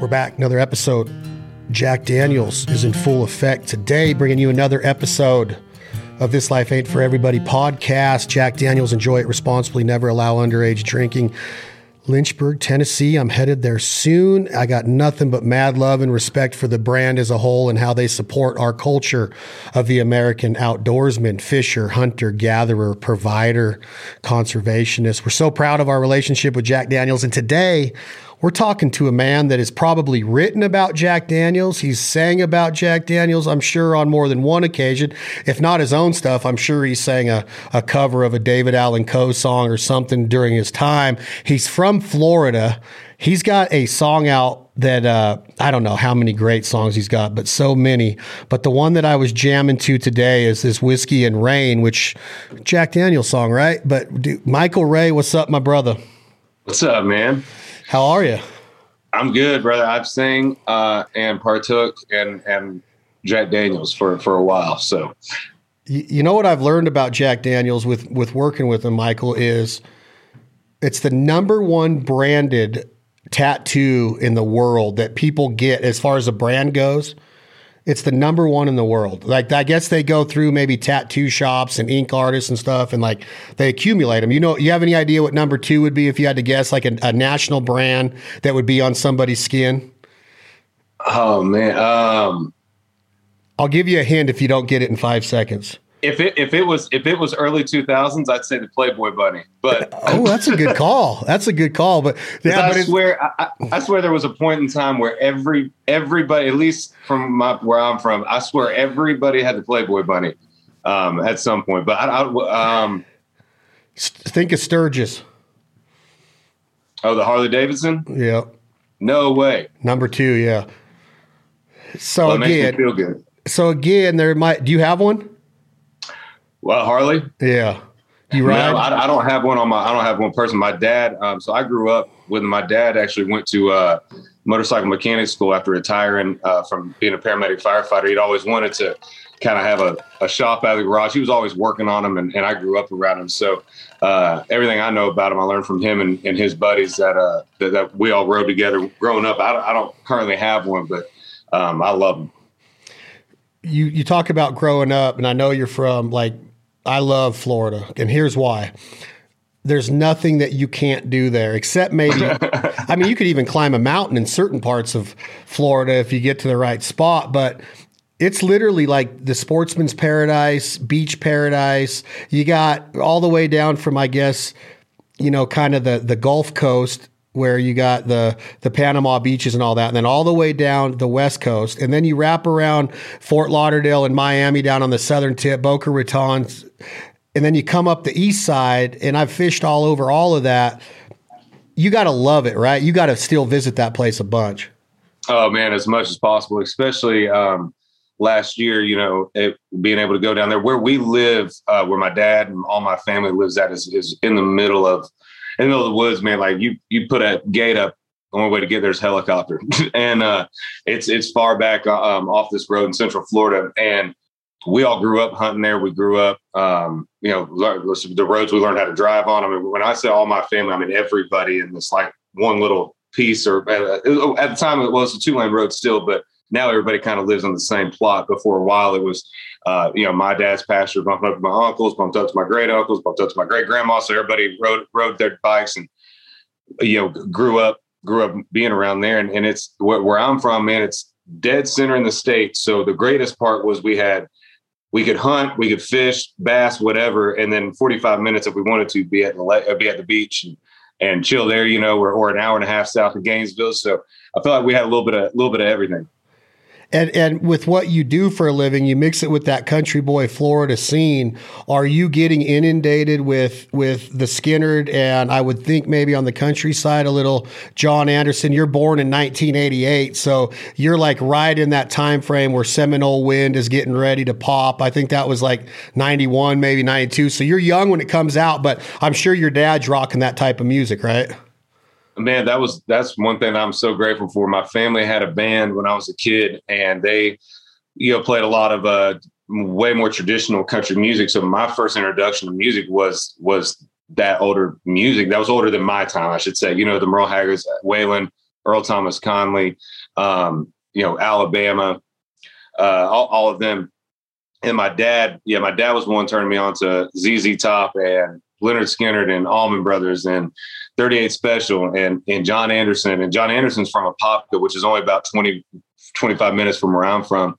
We're back, another episode. Jack Daniels is in full effect today, bringing you another episode of This Life Ain't For Everybody podcast. Jack Daniels, enjoy it responsibly, never allow underage drinking. Lynchburg, Tennessee. I'm headed there soon. I got nothing but mad love and respect for the brand as a whole and how they support our culture of the American outdoorsman, fisher, hunter, gatherer, provider, conservationist. We're so proud of our relationship with Jack Daniels. And today, we're talking to a man that has probably written about Jack Daniels. He's sang about Jack Daniels, I'm sure, on more than one occasion. If not his own stuff, I'm sure he sang a, a cover of a David Allan Coe song or something during his time. He's from Florida. He's got a song out that uh, I don't know how many great songs he's got, but so many. But the one that I was jamming to today is this Whiskey and Rain, which Jack Daniels song, right? But dude, Michael Ray, what's up, my brother? What's up, man? How are you? I'm good, brother. I've sang uh, and partook and and Jack Daniels for for a while. So, you, you know what I've learned about Jack Daniels with with working with him, Michael, is it's the number one branded tattoo in the world that people get as far as a brand goes. It's the number one in the world. Like I guess they go through maybe tattoo shops and ink artists and stuff, and like they accumulate them. You know, you have any idea what number two would be if you had to guess, like a, a national brand that would be on somebody's skin? Oh man, um, I'll give you a hint if you don't get it in five seconds. If it if it was if it was early two thousands, I'd say the Playboy Bunny. But oh, that's a good call. That's a good call. But yeah, I but swear, I, I, swear there was a point in time where every everybody, at least from my, where I'm from, I swear everybody had the Playboy Bunny um, at some point. But I, I um, think of Sturgis. Oh, the Harley Davidson. Yeah. No way. Number two. Yeah. So well, again, feel good. So again, there might. Do you have one? Well, Harley. Yeah. You ride? No, I, I, don't have one on my. I don't have one person. My dad. Um, so I grew up with my dad. Actually went to uh, motorcycle mechanic school after retiring uh, from being a paramedic firefighter. He'd always wanted to kind of have a, a shop out of the garage. He was always working on them, and, and I grew up around him. So uh, everything I know about him, I learned from him and, and his buddies that, uh, that, that we all rode together growing up. I don't, I don't currently have one, but um, I love them. You you talk about growing up, and I know you're from like I love Florida, and here's why. There's nothing that you can't do there except maybe, I mean, you could even climb a mountain in certain parts of Florida if you get to the right spot, but it's literally like the sportsman's paradise, beach paradise. You got all the way down from, I guess, you know, kind of the, the Gulf Coast where you got the the Panama beaches and all that, and then all the way down the west coast, and then you wrap around Fort Lauderdale and Miami down on the southern tip, Boca Raton, and then you come up the east side. And I've fished all over all of that. You got to love it, right? You got to still visit that place a bunch. Oh man, as much as possible, especially um, last year. You know, it, being able to go down there where we live, uh, where my dad and all my family lives at is, is in the middle of in the middle of the woods, man, like you you put a gate up. The only way to get there is helicopter, and uh, it's it's far back uh, um, off this road in Central Florida, and we all grew up hunting there. We grew up, um, you know, the roads we learned how to drive on. I mean, when I say all my family, I mean everybody in this like one little piece. Or uh, at the time, it was a two lane road still, but now everybody kind of lives on the same plot. But for a while, it was uh, you know, my dad's pasture bumped up to my uncles, bumped up to my great uncles, bumped up to my great grandma. So everybody rode rode their bikes and you know grew up grew up being around there. And, and it's where, I'm from, man. It's dead center in the state. So the greatest part was we had we could hunt, we could fish, bass, whatever, and then 45 minutes if we wanted to be at the be at the beach and, and chill there, you know, or, or an hour and a half south of Gainesville. So I feel like we had a little bit of a little bit of everything. And and with what you do for a living, you mix it with that country boy Florida scene. Are you getting inundated with with the Skynyrd and I would think maybe on the countryside a little John Anderson? You're born in 1988, so you're like right in that time frame where Seminole Wind is getting ready to pop. I think that was like 91, maybe 92. So you're young when it comes out, but I'm sure your dad's rocking that type of music, right? Man, that was that's one thing I'm so grateful for. My family had a band when I was a kid, and they, you know, played a lot of uh, way more traditional country music. So my first introduction to music was was that older music. That was older than my time, I should say. You know, the Merle Haggards, Waylon, Earl Thomas Conley, um, you know, Alabama, uh, all, all, of them. And my dad, yeah, my dad was one turning me on to ZZ Top and Lynyrd Skynyrd and Allman Brothers and 38 Special and and John Anderson. And John Anderson's from Apopka, which is only about 20, 25 minutes from where I'm from.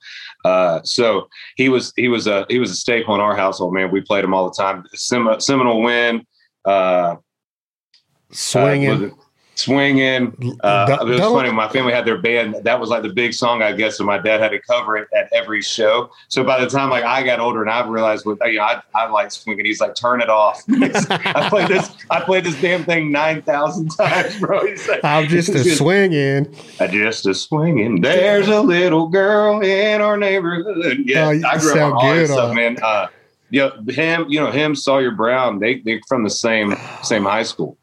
Uh, so he was he was a he was a staple in our household. Man, we played him all the time. Sem- Seminole Wind, uh, swinging. Uh, swinging. Uh, it was funny. My family had their band. That was like the big song, I guess. So my dad had to cover it at every show. So by the time like I got older and I realized what you know, I, I like swinging. He's like, turn it off. I played this. I played this damn thing nine thousand times, bro. Like, I'm just a swinging. I just a swinging. There's a little girl in our neighborhood. Yeah, oh, I grew up on all this stuff, man. Uh, yeah, him. You know him. Sawyer Brown. They they from the same same high school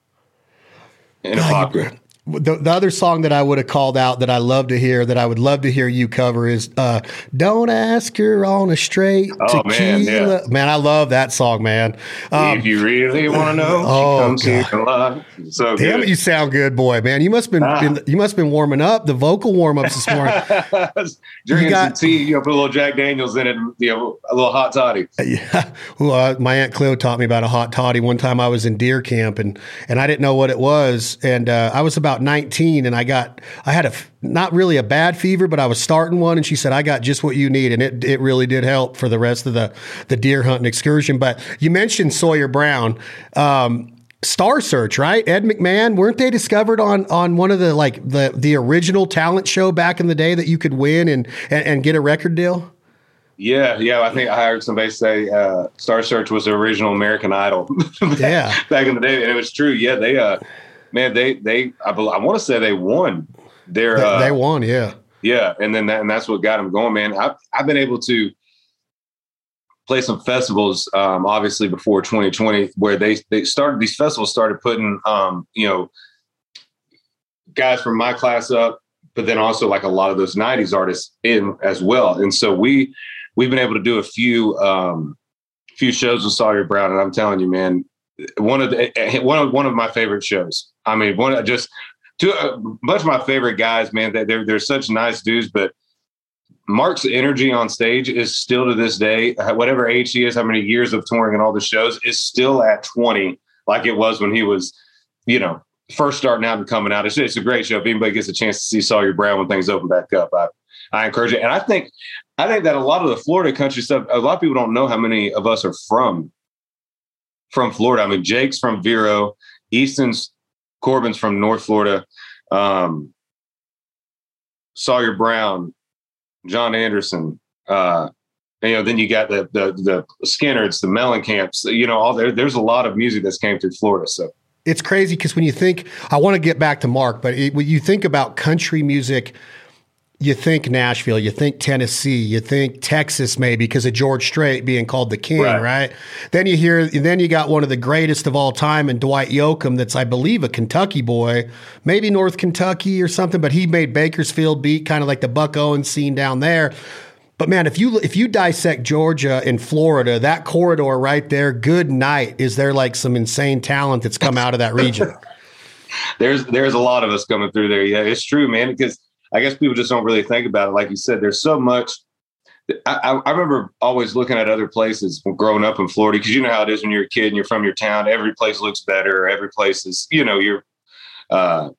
in a The, the, other song that I would have called out that I love to hear that I would love to hear you cover is uh, "Don't Ask Her on a Straight oh, Tequila." Man, yeah. man, I love that song, man. Um, if you really want to know, oh, comes God. here. So damn good. it, you sound good, boy, man. You must have been, ah. been you must been warming up the vocal warm ups this morning. Drinking got, some tea, you know, put a little Jack Daniels in it, you know, a little hot toddy. Yeah, well, uh, my aunt Cleo taught me about a hot toddy. One time I was in deer camp and and I didn't know what it was, and uh, I was about nineteen, and I got I had a not really a bad fever, but I was starting one, and she said I got just what you need, and it it really did help for the rest of the the deer hunting excursion. But you mentioned Sawyer Brown. Um, Star Search, right? Ed McMahon, weren't they discovered on on one of the like the the original talent show back in the day that you could win and and, and get a record deal? Yeah, yeah. I think I heard somebody say uh, Star Search was the original American Idol. yeah, back in the day, and it was true. Yeah, they, uh, man, they, they. I, I want to say they won. Their, they, uh, they won. Yeah, yeah, and then that, and that's what got them going, man. I've I've been able to play some festivals, um, obviously before 2020, where they they started these festivals started putting um, you know guys from my class up, but then also like a lot of those 90s artists in as well. And so we we've been able to do a few um, few shows with Sawyer Brown, and I'm telling you, man, one of the one of one of my favorite shows. I mean, one just two a bunch of my favorite guys, man. That They're they're such nice dudes, but Mark's energy on stage is still to this day, uh, whatever age he is, how many years of touring and all the shows, is still at 20, like it was when he was, you know, first starting out and coming out. It's, it's a great show. If anybody gets a chance to see Sawyer Brown when things open back up, I, I encourage it. And I think, I think that a lot of the Florida country stuff, a lot of people don't know how many of us are from, from Florida. I mean, Jake's from Vero, Easton's, Corbin's from North Florida, um, Sawyer Brown, John Anderson. Uh, you know, then you got the the the Skynyrds, the Mellencamp's. You know, all there. There's a lot of music that's came through Florida. So it's crazy because when you think, I want to get back to Mark, but it, when you think about country music you think Nashville, you think Tennessee, you think Texas, maybe because of George Strait being called the king, right. right. Then you hear, then you got one of the greatest of all time, and Dwight Yoakam, that's I believe a Kentucky boy, maybe North Kentucky or something, but he made Bakersfield beat kind of like the Buck Owens scene down there. But man, if you if you dissect Georgia and Florida, that corridor right there, good night, is there like some insane talent that's come out of that region? there's there's a lot of us coming through there. Yeah, it's true, man. Because I guess people just don't really think about it. Like you said, there's so much. I, I remember always looking at other places growing up in Florida because you know how it is when you're a kid and you're from your town. Every place looks better. Every place is, you know, you're uh,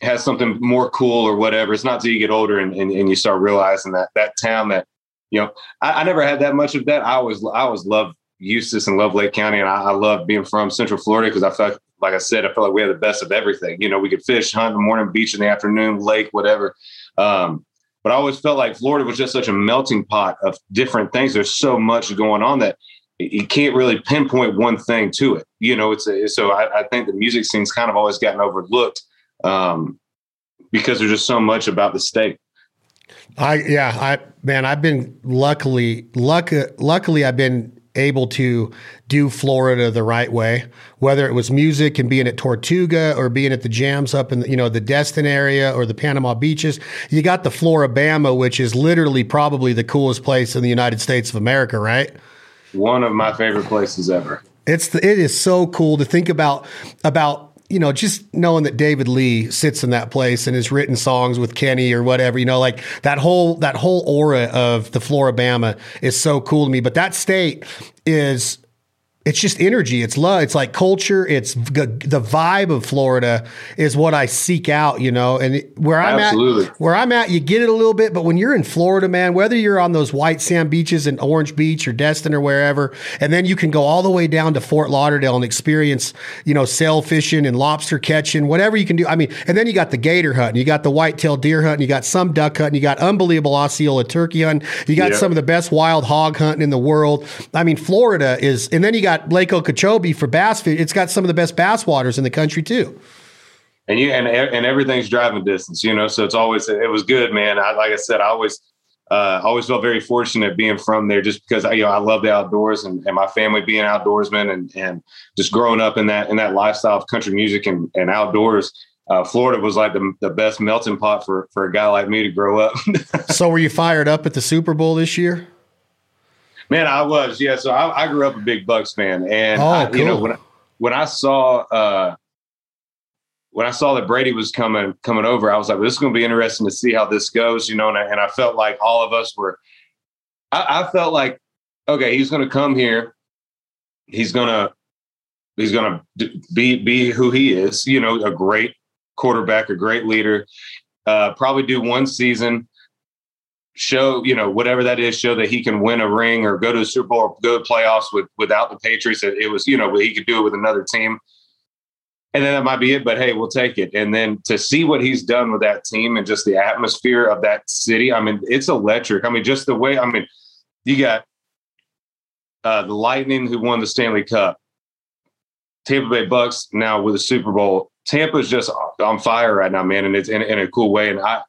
has something more cool or whatever. It's not until you get older and, and, and you start realizing that that town that you know. I, I, never had that much of that. I always I always loved Eustis and love Lake County, and I, I love being from Central Florida because I felt like I said, I felt like we had the best of everything. You know, we could fish, hunt in the morning, beach in the afternoon, lake, whatever. Um, but I always felt like Florida was just such a melting pot of different things. There's so much going on that you can't really pinpoint one thing to it. You know, it's a, so I, I, think the music scene's kind of always gotten overlooked um, because there's just so much about the state. I yeah, I man, I've been luckily luck luckily I've been able to do Florida the right way, whether it was music and being at Tortuga or being at the jams up in the, you know the Destin area or the Panama beaches. You got the Flora-Bama, which is literally probably the coolest place in the United States of America, right? One of my favorite places ever. It's the, it is so cool to think about about you know, just knowing that David Lee sits in that place and has written songs with Kenny or whatever, you know, like that whole that whole aura of the Flora-Bama is so cool to me. But that state is it's just energy. It's love. It's like culture. It's g- the vibe of Florida is what I seek out, you know. And where I'm Absolutely. at, where I'm at, you get it a little bit. But when you're in Florida, man, whether you're on those white sand beaches in Orange Beach or Destin or wherever, and then you can go all the way down to Fort Lauderdale and experience, you know, sail fishing and lobster catching, whatever you can do. I mean, and then you got the gator hunting, you got the whitetail deer hunting, you got some duck hunting, you got unbelievable Osceola turkey hunt. you got Yeah. some of the best wild hog hunting in the world. I mean, Florida is, and then you got Lake Okeechobee for bass fish. It's got some of the best bass waters in the country too. and you and and everything's driving distance, you know. So it's always it was good, man. I like I said, I always uh, always felt very fortunate being from there, just because I, you know I love the outdoors and, and my family being outdoorsmen and and just growing up in that in that lifestyle of country music and and outdoors. Uh, Florida was like the, the best melting pot for for a guy like me to grow up. so were you fired up at the Super Bowl this year? Man, I was, yeah. So I, I grew up a big Bucks fan, and Oh, I, you know when I, when I saw uh, when I saw that Brady was coming coming over, I was like, well, "This is going to be interesting to see how this goes," you know. And I, and I felt like all of us were. I, I felt like, okay, he's going to come here. He's gonna he's gonna be be who he is, you know, a great quarterback, a great leader. Uh, probably do one season show, you know, whatever that is, show that he can win a ring or go to the Super Bowl or go to playoffs with without the Patriots. It, it was, you know, he could do it with another team. And then that might be it, but hey, we'll take it. And then to see what he's done with that team and just the atmosphere of that city, I mean, it's electric. I mean, just the way, I mean, you got uh, the Lightning who won the Stanley Cup, Tampa Bay Bucks now with the Super Bowl. Tampa's just on fire right now, man, and it's in, in a cool way. And I,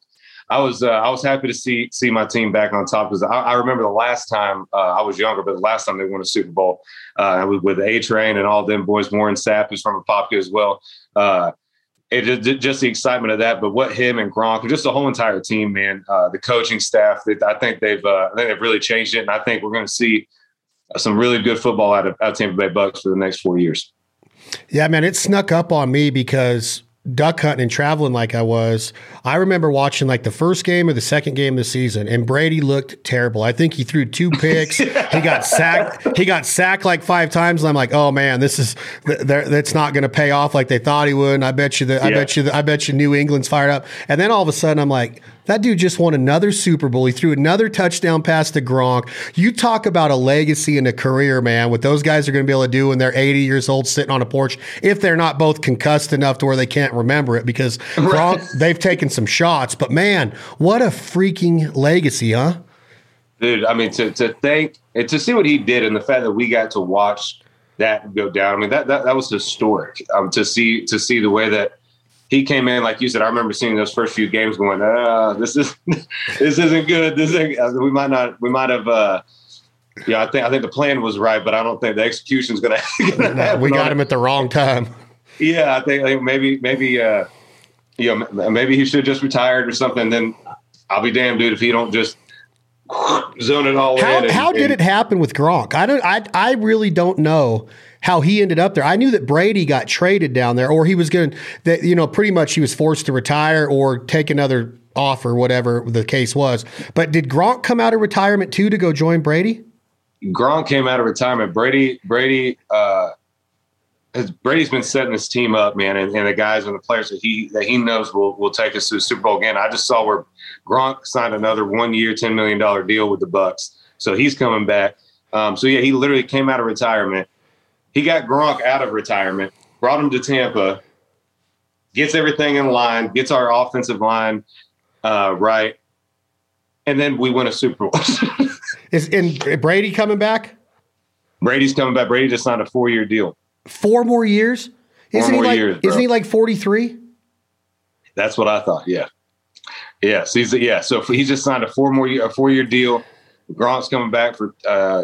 I was uh, I was happy to see see my team back on top because I, I remember the last time uh, I was younger, but the last time they won a Super Bowl uh, with, with A Train and all them boys, Warren Sapp, who's from Apopka as well. Uh, it just, the excitement of that, but what him and Gronk, just the whole entire team, man, uh, the coaching staff, I think they've uh, I think they've really changed it, and I think we're going to see some really good football out of, out of Tampa Bay Bucks for the next four years. Yeah, man, it snuck up on me because duck hunting and traveling like I was, I remember watching like the first game or the second game of the season, and Brady looked terrible. I think he threw two picks. he got sacked. He got sacked like five times, and I'm like, oh man, this is th- th- that's not going to pay off like they thought he would. And I bet you that I bet you that I bet you New England's fired up. And then all of a sudden, I'm like. That dude just won another Super Bowl. He threw another touchdown pass to Gronk. You talk about a legacy and a career, man. What those guys are going to be able to do when they're 80 years old, sitting on a porch, if they're not both concussed enough to where they can't remember it, because Gronk, they've taken some shots. But man, what a freaking legacy, huh? dude. I mean, to to think and to see what he did, and the fact that we got to watch that go down. I mean, that that, that was historic. Um, to see to see the way that he came in, like you said, I remember seeing those first few games, going, "Ah, this is this isn't good. This ain't, uh, we might not, we might have." uh yeah, I think I think the plan was right, but I don't think the execution's gonna. gonna No, happen we got him at the wrong time. Yeah, I think, think maybe maybe uh, you know maybe he should have just retired or something. Then I'll be damned, dude, if he don't just zone it all How, in. and- how did and- it happen with Gronk? I don't. I I really don't know how he ended up there. I knew that Brady got traded down there, or he was going to. You know, pretty much he was forced to retire or take another offer, whatever the case was. But did Gronk come out of retirement too to go join Brady? Gronk came out of retirement. Brady, Brady, uh, has, Brady's been setting his team up, man, and, and the guys and the players that he that he knows will will take us to the Super Bowl again. I just saw where Gronk signed another one year, ten million dollar deal with the Bucks, so he's coming back. Um, so yeah, he literally came out of retirement. He got Gronk out of retirement, brought him to Tampa, gets everything in line, gets our offensive line uh, right, and then we win a Super Bowl. Is and Brady coming back Brady's coming back. Brady just signed a four year deal. four more years? Four Isn't more he like? years, isn't he like forty three? That's what I thought. Yeah. Yes. He's yeah. So he just signed a four more year, a four year deal. Gronk's coming back for uh,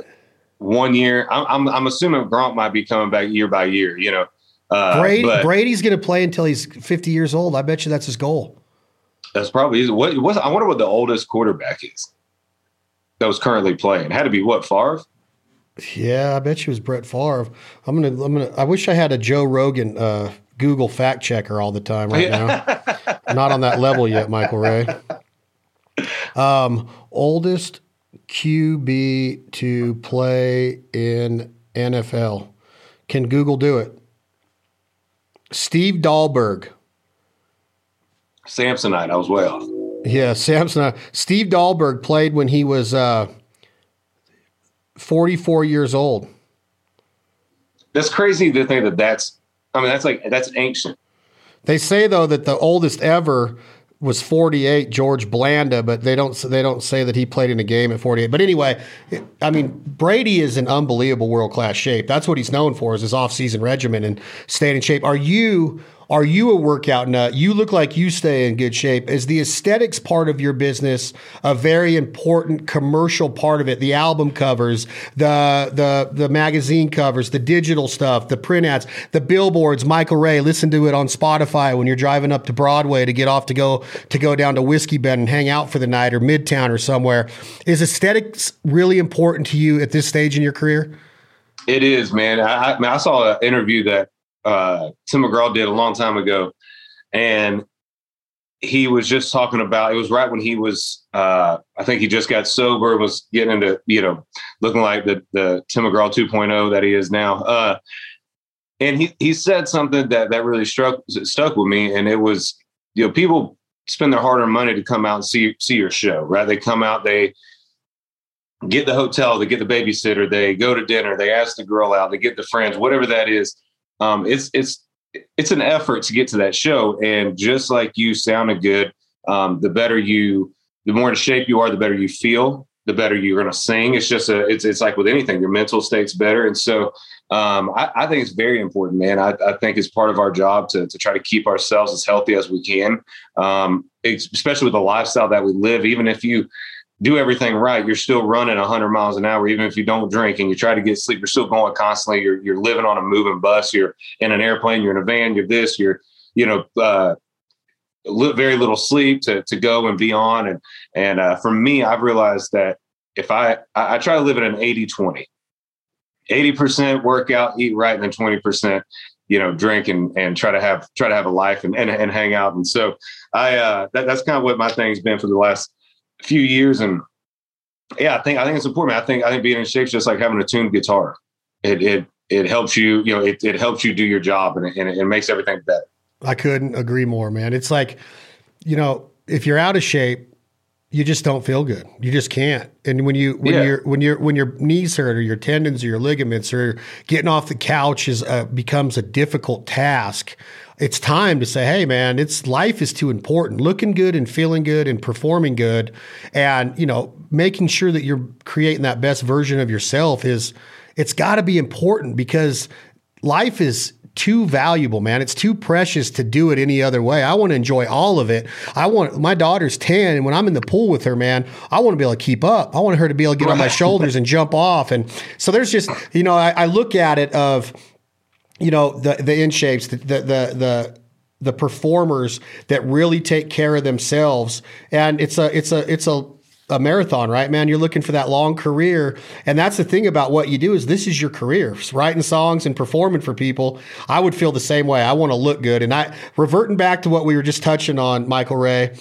one year. I'm, I'm, I'm assuming Gronk might be coming back year by year, you know, uh, Brady but Brady's going to play until he's fifty years old. I bet you that's his goal. that's probably what, what, I wonder what the oldest quarterback is that was currently playing. Had to be what Favre? Yeah, I bet you it was Brett Favre. I'm gonna, I'm gonna. I wish I had a Joe Rogan uh, Google fact checker all the time right now. Not on that level yet, Michael Ray. Um, oldest QB to play in NFL. Can Google do it? Steve DeBerg. Samsonite. I was way off. Yeah, Samson. Steve DeBerg played when he was uh, 44 years old. That's crazy to think that that's. I mean, that's like that's ancient. They say though that the oldest ever was 48, George Blanda, but they don't they don't say that he played in a game at 48. But anyway, I mean Brady is in unbelievable world class shape. That's what he's known for is his off season regimen and staying in shape. Are you are you a workout nut? You look like you stay in good shape. Is the aesthetics part of your business a very important commercial part of it? The album covers, the the the magazine covers, the digital stuff, the print ads, the billboards. Michael Ray, listen to it on Spotify when you're driving up to Broadway to get off to go to go down to Whiskey Bent and hang out for the night or Midtown or somewhere. Is aesthetics really important to you at this stage in your career? It is, man. I, I, I saw an interview that uh, Tim McGraw did a long time ago, and he was just talking about. It was right when he was, uh, I think he just got sober, was getting into, you know, looking like the the Tim McGraw 2.0 that he is now. Uh, and he he said something that that really struck stuck with me, and it was, you know, people spend their hard earned money to come out and see see your show, right? They come out, they get the hotel, they get the babysitter, they go to dinner, they ask the girl out, they get the friends, whatever that is um, it's it's it's an effort to get to that show. And just like you sounded good, um, the better you, the more in shape you are, the better you feel, the better you're going to sing. It's just a, it's it's like with anything, your mental state's better. And so um, I, I, think it's very important, man. I, I, think it's part of our job to to try to keep ourselves as healthy as we can, um, especially with the lifestyle that we live. Even if you do everything right, you're still running 100 miles an hour, even if you don't drink and you try to get sleep. You're still going constantly. You're you're living on a moving bus. You're in an airplane. You're in a van. You're this. You're you know uh, very little sleep to to go and be on. And and uh, for me, I've realized that if I I, I try to live in an 80 20, 80 percent workout, eat right, and then 20 percent you know drink and and try to have try to have a life and and, and hang out. And so I uh, that, that's kind of what my thing's been for the last few years, and yeah, I think I think it's important. I think I think being in shape is just like having a tuned guitar. It it it helps you, you know, it, it helps you do your job, and it, and it makes everything better. I couldn't agree more, man. It's like, you know, if you're out of shape, you just don't feel good. You just can't. And when you when yeah. you're when you're when your knees hurt or your tendons or your ligaments or getting off the couch is uh, becomes a difficult task it's time to say, hey man, it's life is too important. Looking good and feeling good and performing good, and you know, making sure that you're creating that best version of yourself is it's got to be important because life is too valuable, man. It's too precious to do it any other way. I want to enjoy all of it. I want my daughter's 10 and when I'm in the pool with her, man, I want to be able to keep up. I want her to be able to get on my shoulders and jump off. And so there's just, you know, I, I look at it of you know the the in shapes the the the, the the performers that really take care of themselves and it's a it's a it's a a marathon, right, man? You're looking for that long career. And that's the thing about what you do is this is your career. writing songs and performing for people. I would feel the same way. I want to look good. And I reverting back to what we were just touching on, Michael Ray,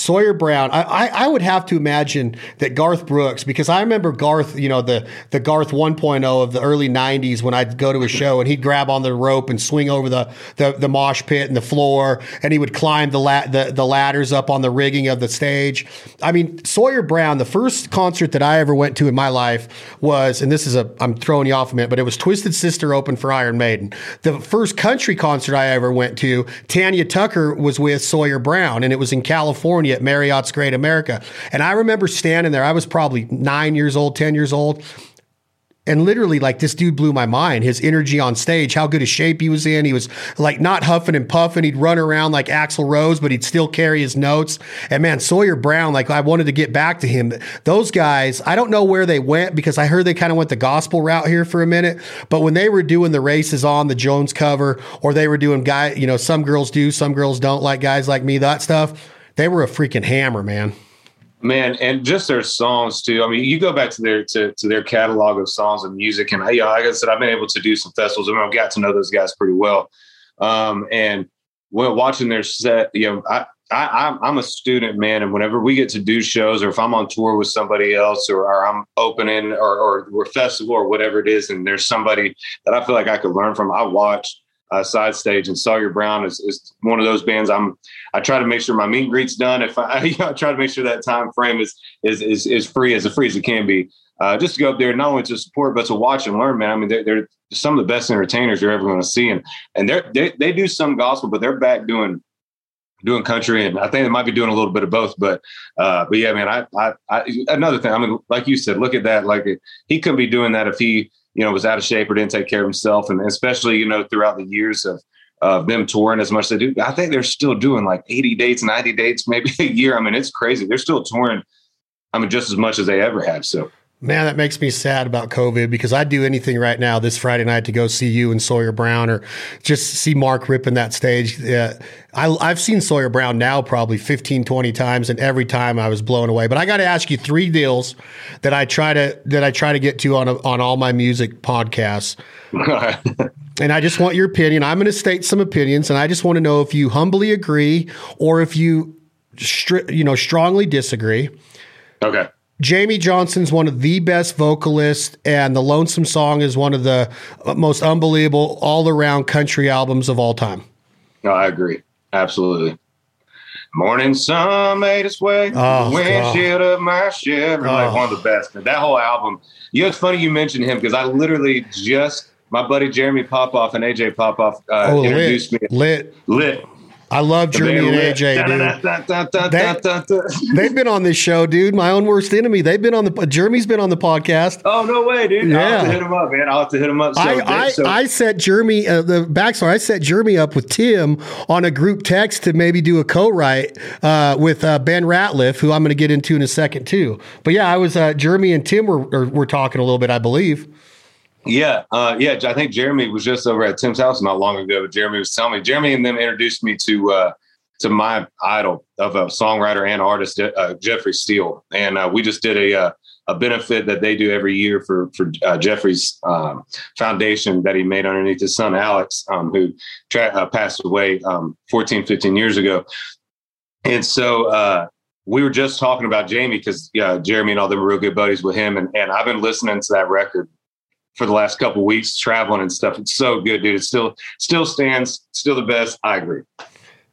Sawyer Brown, I, I, I, would have to imagine that Garth Brooks, because I remember Garth, you know, the, the Garth 1.0 of the early 90s when I'd go to a show and he'd grab on the rope and swing over the, the, the mosh pit and the floor and he would climb the, la- the, the ladders up on the rigging of the stage. I mean, Sawyer Brown, the first concert that I ever went to in my life was, and this is a, I'm throwing you off a minute, but it was Twisted Sister open for Iron Maiden. The first country concert I ever went to, Tanya Tucker was with Sawyer Brown and it was in California At Marriott's Great America. And I remember standing there. I was probably nine years old, 10 years old. And literally, like this dude blew my mind. His energy on stage, how good a shape he was in. He was like not huffing and puffing. He'd run around like Axl Rose, but he'd still carry his notes. And man, Sawyer Brown, like I wanted to get back to him. Those guys, I don't know where they went because I heard they kind of went the gospel route here for a minute. But when they were doing the races on the Jones cover, or they were doing guy, you know, some girls do, some girls don't like guys like me, that stuff they were a freaking hammer, man. Man, and just their songs too. I mean, you go back to their to, to their catalog of songs and music, and yeah, like I said, I've been able to do some festivals. I mean, I've got to know those guys pretty well. Um, and when watching their set, you know, I, I I'm a student, man, and whenever we get to do shows, or if I'm on tour with somebody else, or, or I'm opening, or or we're festival, or whatever it is, and there's somebody that I feel like I could learn from, I watch uh, side stage and Sawyer Brown is, is one of those bands I'm I try to make sure my meet and greet's done. If I, you know, I try to make sure that time frame is is is, is free as free as it can be. Uh, just to go up there not only to support but to watch and learn man. I mean they're, they're some of the best entertainers you're ever going to see and and they're they, they do some gospel but they're back doing doing country and I think they might be doing a little bit of both but uh but yeah man I I, I another thing I mean like you said look at that like he couldn't be doing that if he you know, was out of shape or didn't take care of himself. And especially, you know, throughout the years of, of them touring as much as they do, I think they're still doing like 80 dates, 90 dates, maybe a year. I mean, it's crazy. They're still touring. I mean, just as much as they ever have. So, Man, that makes me sad about COVID because I'd do anything right now this Friday night to go see you and Sawyer Brown or just see Mark ripping that stage. Uh, I, I've seen Sawyer Brown now probably 15, 20 times, and every time I was blown away. But I got to ask you three deals that I try to that I try to get to on a, on all my music podcasts. and I just want your opinion. I'm going to state some opinions, and I just want to know if you humbly agree or if you, stri- you know, strongly disagree. Okay. Jamey Johnson's one of the best vocalists, and the Lonesome Song is one of the most unbelievable all around country albums of all time. No, I agree. Absolutely. Morning sun made its way oh, windshield of my Chevrolet. Oh. Like one of the best. That whole album. You know, it's funny you mentioned him because I literally just my buddy Jeremy Popoff and AJ Popoff uh, oh, introduced lit. me. Lit. Lit. I love Jeremy and AJ, dude. they, have been on this show, dude. My own worst enemy. They've been on the. Jeremy's been on the podcast. Oh no way, dude! Yeah. I'll have to hit him up, man. I'll have to hit him up. So, I, I, so. I set Jeremy uh, the backstory. I set Jeremy up with Tim on a group text to maybe do a co-write uh, with uh, Ben Ratliff, who I'm going to get into in a second too. But yeah, I was uh, Jeremy and Tim were were talking a little bit, I believe. Yeah, uh, yeah. I think Jeremy was just over at Tim's house not long ago. Jeremy was telling me. Jeremy and them introduced me to uh, to my idol of a songwriter and artist, uh, Jeffrey Steele, and uh, we just did a uh, a benefit that they do every year for for uh, Jeffrey's um, foundation that he made underneath his son Alex, um, who tra- passed away um, 14, 15 years ago. And so we were just talking about Jamey because yeah, Jeremy and all them were real good buddies with him, and and I've been listening to that record for the last couple weeks traveling and stuff. It's so good, dude. It still still stands, still the best. I agree.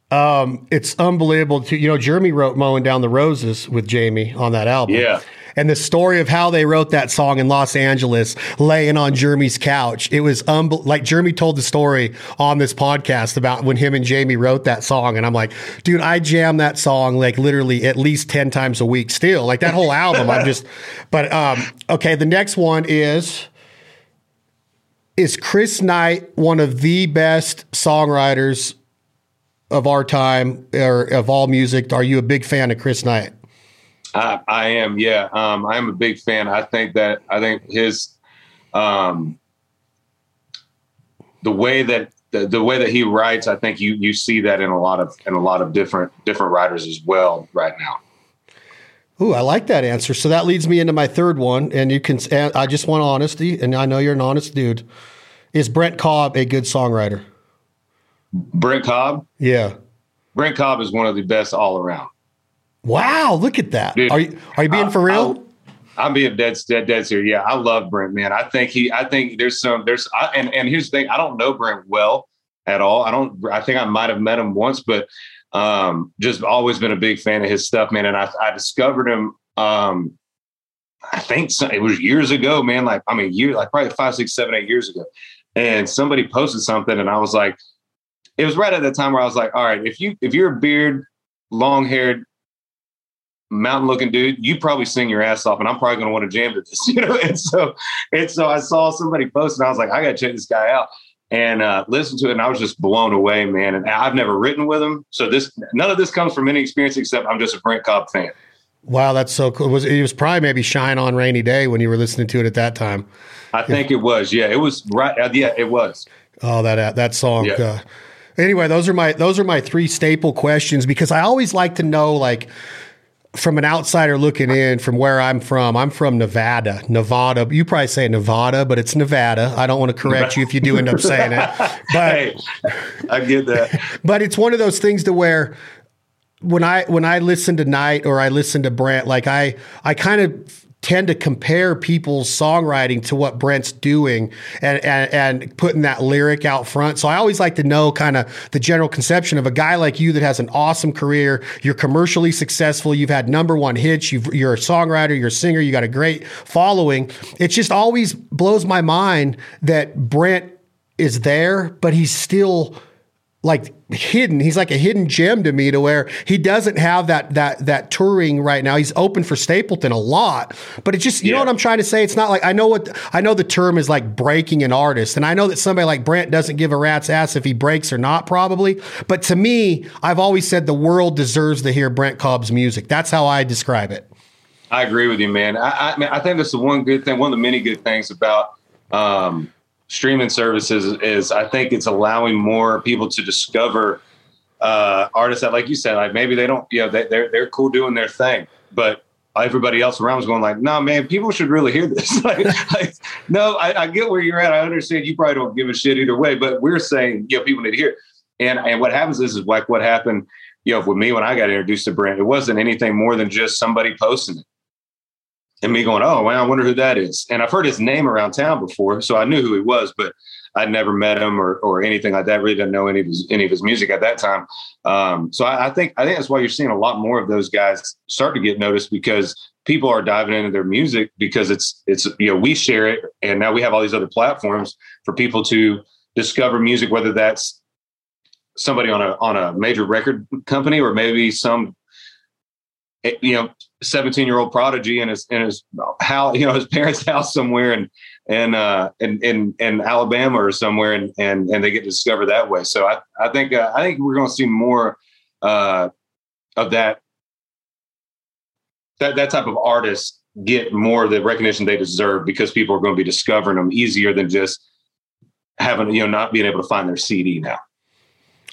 Um, it's unbelievable to you know, Jeremy wrote Mowing Down the Roses with Jamey on that album. Yeah. And the story of how they wrote that song in Los Angeles, laying on Jeremy's couch, it was unbe- like Jeremy told the story on this podcast about when him and Jamey wrote that song. And I'm like, dude, I jam that song like literally at least 10 times a week still. Like that whole album, I'm just, but um, okay, the next one is is Chris Knight one of the best songwriters of our time or of all music? Are you a big fan of Chris Knight? I, I am, yeah. Um, I'm a big fan. I think that I think his um, the way that the, the way that he writes, I think you you see that in a lot of in a lot of different different writers as well right now. Ooh, I like that answer. So that leads me into my third one, and you can. I just want honesty, and I know you're an honest dude. Is Brent Cobb a good songwriter? Brent Cobb. Yeah, Brent Cobb is one of the best all around. Wow, look at that. Dude, are you are you being I, for real? I, am being dead, dead, dead serious. Yeah, I love Brent, man. I think he. I think there's some. There's. I, and and here's the thing. I don't know Brent well at all. I don't. I think I might have met him once, but um, just always been a big fan of his stuff, man. And I, I discovered him. Um, I think it was years ago, man. Like I mean, year like probably five, six, seven, eight years ago. And somebody posted something, and I was like, it was right at the time where I was like, all right, if you if you're a beard, long haired, mountain looking dude, you probably sing your ass off, and I'm probably going to want to jam to this, you know. And so, and so I saw somebody post, and I was like, I got to check this guy out and uh, listen to it. And I was just blown away, man. And I've never written with him. So this, none of this comes from any experience except I'm just a Brent Cobb fan. Wow, that's so cool. It was, it was probably maybe Shine on Rainy Day when you were listening to it at that time. I think it was. Yeah, it was right. Uh, yeah, it was. Oh, that, that song. Yeah. Uh, anyway, those are my, those are my three staple questions because I always like to know, like, from an outsider looking in from where I'm from, I'm from Nevada. Nevada. You probably say Nevada, but it's Nevada. I don't want to correct you if you do end up saying it. But hey, I get that. But it's one of those things to where when I when I listen to Knight or I listen to Brent, like I I kind of tend to compare people's songwriting to what Brent's doing and, and, and putting that lyric out front. So I always like to know kind of the general conception of a guy like you that has an awesome career. You're commercially successful. You've had number one hits. you are a songwriter. You're a singer. You got a great following. It just always blows my mind that Brent is there, but he's still like hidden. He's like a hidden gem to me to where he doesn't have that that that touring right now. He's open for Stapleton a lot, but it just you yeah. know what I'm trying to say. It's not like I know what I know. The term is like breaking an artist, and I know that somebody like Brent doesn't give a rat's ass if he breaks or not, probably. But to me, I've always said the world deserves to hear Brent Cobb's music. That's how I describe it. I agree with you, man. I, I, mean, I think that's the one good thing. One of the many good things about um, streaming services is I think it's allowing more people to discover uh, artists that, like you said, like maybe they don't, you know, they, are they're, they're cool doing their thing, but everybody else around was going like, no, nah, man, people should really hear this. like, like, no, I, I, get where you're at. I understand you probably don't give a shit either way, but we're saying, you know, people need to hear. And and what happens is, is like what happened, you know, with me when I got introduced to Brent, it wasn't anything more than just somebody posting it and me going, oh, well, I wonder who that is. And I've heard his name around town before, so I knew who he was, but I'd never met him or, or anything like that. Really didn't know any of his any of his music at that time. Um, so I, I, think I think that's why you're seeing a lot more of those guys start to get noticed because people are diving into their music because it's it's you know we share it and now we have all these other platforms for people to discover music, whether that's somebody on a on a major record company or maybe some eh, you know 17 year old prodigy in his in his how you know his parents' house somewhere in in uh in in, in Alabama or somewhere and and and they get discovered that way. So I I think uh, I think we're going to see more uh of that that that type of artist get more of the recognition they deserve because people are going to be discovering them easier than just having you know not being able to find their CD now.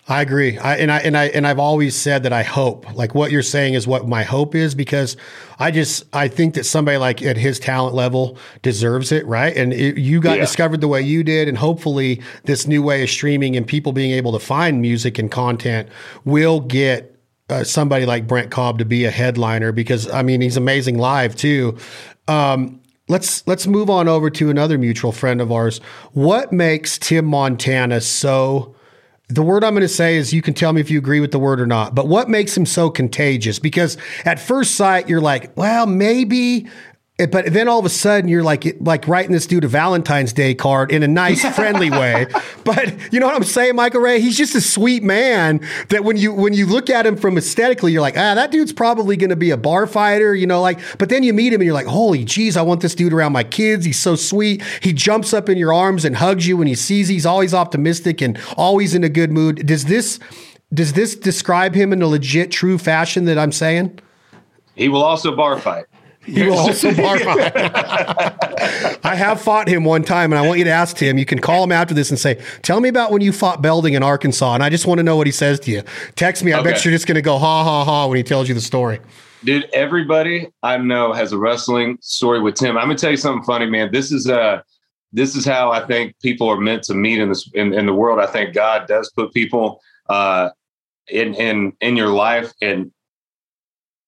I agree. I, and I and I and I've always said that I hope like what you're saying is what my hope is because I just I think that somebody like at his talent level deserves it, right? And it, you got yeah. discovered the way you did, and hopefully this new way of streaming and people being able to find music and content will get uh, somebody like Brent Cobb to be a headliner because I mean he's amazing live too. Um, let's let's move on over to another mutual friend of ours. What makes Tim Montana so the word I'm going to say is you can tell me if you agree with the word or not. But what makes him so contagious? Because at first sight, you're like, well, maybe but then all of a sudden you're like like writing this dude a Valentine's Day card in a nice, friendly way. But you know what I'm saying, Michael Ray? He's just a sweet man that when you when you look at him from aesthetically, you're like, ah, that dude's probably going to be a bar fighter, you know, like. But then you meet him and you're like, holy jeez, I want this dude around my kids. He's so sweet. He jumps up in your arms and hugs you when he sees. He's always optimistic and always in a good mood. Does this does this describe him in a legit, true fashion that I'm saying? He will also bar fight. He will also bar I have fought him one time, and I want you to ask him. You can call him after this and say, "Tell me about when you fought Belding in Arkansas." And I just want to know what he says to you. Text me. I okay. bet you're just going to go ha ha ha when he tells you the story. Dude, everybody I know has a wrestling story with Tim. I'm gonna tell you something funny, man. This is uh this is how I think people are meant to meet in this in, in the world. I think God does put people uh in in in your life and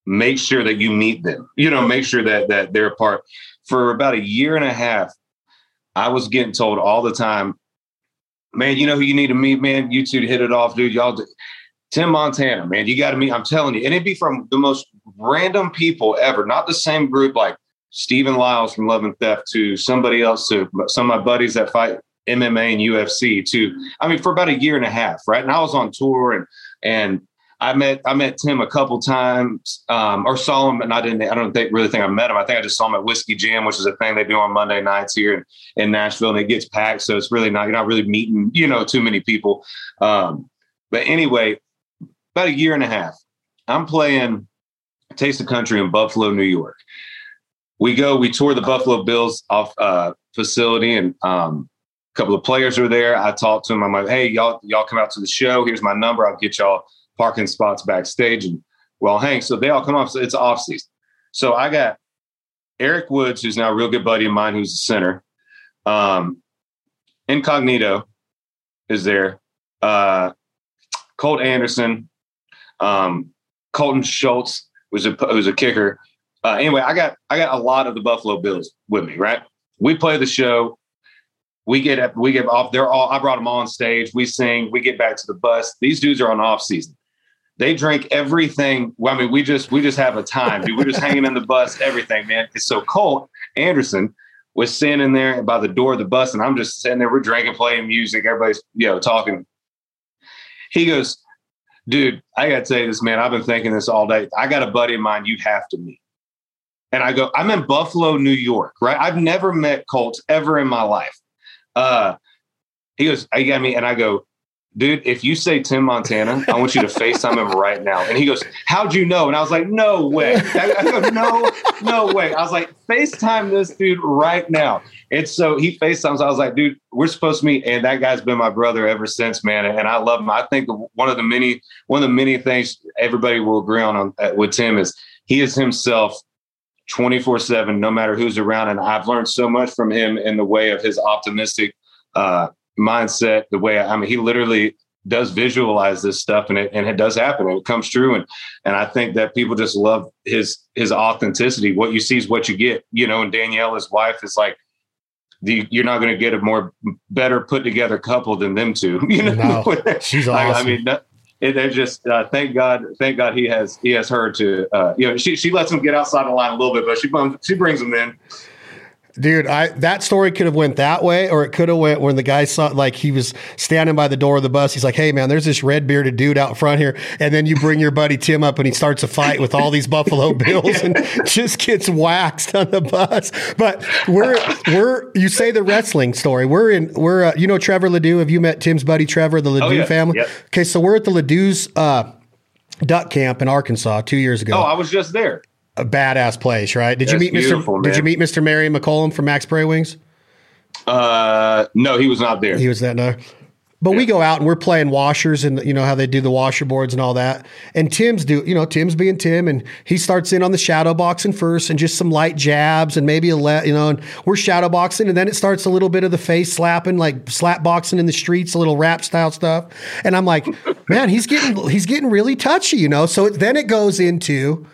make sure that you meet them. You know, make sure that that they're part. For about a year and a half, I was getting told all the time, man, you know who you need to meet, man. You two hit it off, dude. Y'all, do. Tim Montana, man, you got to meet. I'm telling you, and it'd be from the most random people ever, not the same group like Stephen Liles from Love and Theft to somebody else to some of my buddies that fight MMA and UFC to I mean for about a year and a half, right? And I was on tour and and I met I met Tim a couple times, um, or saw him, and I didn't. I don't think really think I met him. I think I just saw him at Whiskey Jam, which is a thing they do on Monday nights here in, in Nashville, and it gets packed, so it's really not you're not really meeting you know too many people. Um, but anyway, about a year and a half, I'm playing Taste of Country in Buffalo, New York. We go, we tour the Buffalo Bills off uh, facility, and um, a couple of players are there. I talk to them. I'm like, "Hey, y'all, y'all come out to the show. Here's my number. I'll get y'all." Parking spots backstage. And Well, Hank, so they all come off. So it's off season. So I got Eric Woods, who's now a real good buddy of mine, who's the center. Um, Incognito is there. Uh, Colt Anderson, um, Colton Schultz was a was a kicker. Uh, anyway, I got I got a lot of the Buffalo Bills with me. Right, we play the show. We get we get off. They're all. I brought them all on stage. We sing. We get back to the bus. These dudes are on off season. They drink everything. Well, I mean, we just we just have a time, dude. We're just hanging in the bus, everything, man. It's So Colt Anderson was standing there by the door of the bus, and I'm just sitting there. We're drinking, playing music. Everybody's you know talking. He goes, dude, I got to tell you this, man. I've been thinking this all day. I got a buddy of mine you have to meet. And I go, I'm in Buffalo, New York, right? I've never met Colts ever in my life. Uh, he goes, I got me, and I go, dude, if you say Tim Montana, I want you to FaceTime him right now. And he goes, How'd you know? And I was like, No way. I, go, No, no way. I was like, FaceTime this dude right now. And so he FaceTimes. I was like, dude, we're supposed to meet. And that guy's been my brother ever since, man. And I love him. I think one of the many, one of the many things everybody will agree on, on uh, with Tim is he is himself 24 7, no matter who's around. And I've learned so much from him in the way of his optimistic uh, mindset, the way I mean, he literally does visualize this stuff and it and it does happen and it comes true. And and I think that people just love his his authenticity. What you see is what you get you know and Danielle his wife is like the, you're not going to get a more better put together couple than them two. You know? No, she's awesome. I, I mean it, just uh, thank God, thank God he has he has her to uh, you know she she lets him get outside the line a little bit, but she she brings him in Dude, I that story could have went that way, or it could have went when the guy saw like he was standing by the door of the bus. He's like, "Hey, man, there's this red bearded dude out front here," and then you bring your buddy Tim up, and he starts a fight with all these Buffalo Bills, and just gets waxed on the bus. But we're we're you say the wrestling story. We're in we're uh, you know Trevor Ledoux. Have you met Tim's buddy Trevor, the Ledoux oh, yeah. family? Yep. Okay, so we're at the Ledoux's uh, duck camp in Arkansas two years ago. Oh, I was just there a badass place, right? Did That's you meet Mr. Man. Did you meet Mr. Marion McCollum from Mack's Prairie Wings? Uh, no, he was not there. He was that no. But yeah. we go out and we're playing washers and you know how they do the washer boards and all that. And Tim's do you know Tim's being Tim and he starts in on the shadow boxing first and just some light jabs and maybe a let you know and we're shadow boxing and then it starts a little bit of the face slapping like slap boxing in the streets a little rap style stuff. And I'm like, man, he's getting he's getting really touchy, you know. So then it goes into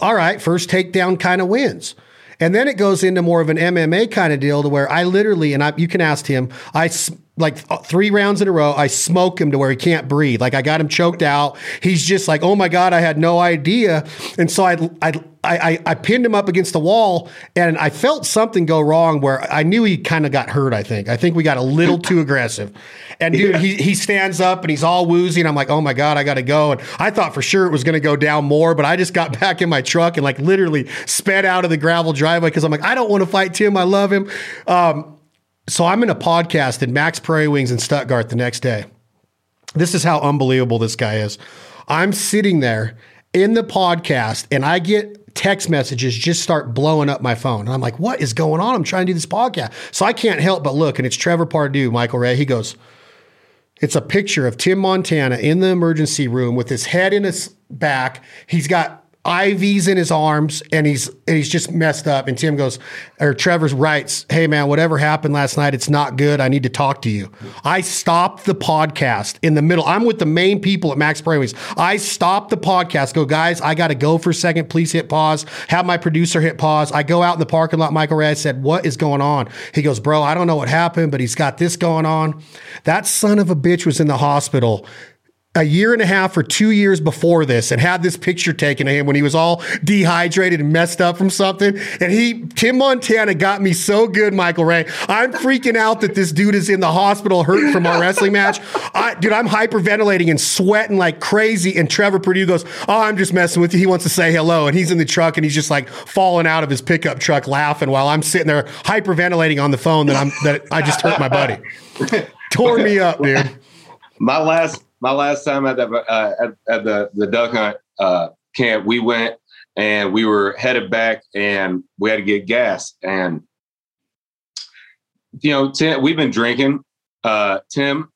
all right, first takedown kind of wins. And then it goes into more of an MMA kind of deal to where I literally, and I, you can ask him, I like uh, three rounds in a row, I smoke him to where he can't breathe. Like I got him choked out. He's just like, oh my God, I had no idea. And so I, I, I, I pinned him up against the wall and I felt something go wrong where I knew he kind of got hurt. I think, I think we got a little too aggressive. And dude, yeah. he, he stands up and he's all woozy. And I'm like, oh my God, I got to go. And I thought for sure it was going to go down more, but I just got back in my truck and like literally sped out of the gravel driveway because I'm like, I don't want to fight Tim. I love him. Um, so I'm in a podcast in Mack's Prairie Wings in Stuttgart the next day. This is how unbelievable this guy is. I'm sitting there in the podcast and I get text messages just start blowing up my phone. And I'm like, what is going on? I'm trying to do this podcast. So I can't help but look, and it's Trevor Pardue, Michael Ray. He goes, it's a picture of Tim Montana in the emergency room with his head in his back. He's got IVs in his arms and he's and he's just messed up. And Tim goes, or Trevor's writes, Hey man, whatever happened last night, it's not good. I need to talk to you. I stopped the podcast in the middle. I'm with the main people at Mack's Prairie I stopped the podcast, go, guys, I gotta go for a second. Please hit pause. Have my producer hit pause. I go out in the parking lot, Michael Ray. Said, What is going on? He goes, Bro, I don't know what happened, but he's got this going on. That son of a bitch was in the hospital a year and a half or two years before this and had this picture taken of him when he was all dehydrated and messed up from something. And he, Tim Montana got me so good, Michael Ray. I'm freaking out that this dude is in the hospital hurt from our wrestling match. I, dude, I'm hyperventilating and sweating like crazy. And Trevor Purdue goes, Oh, I'm just messing with you. He wants to say hello. And he's in the truck and he's just like falling out of his pickup truck laughing while I'm sitting there hyperventilating on the phone that I'm, that I just hurt my buddy. Tore me up, dude. My last my last time at the uh, at, at, the the duck hunt uh, camp, we went and we were headed back, and we had to get gas. And you know, Tim, we've been drinking. Uh, Tim,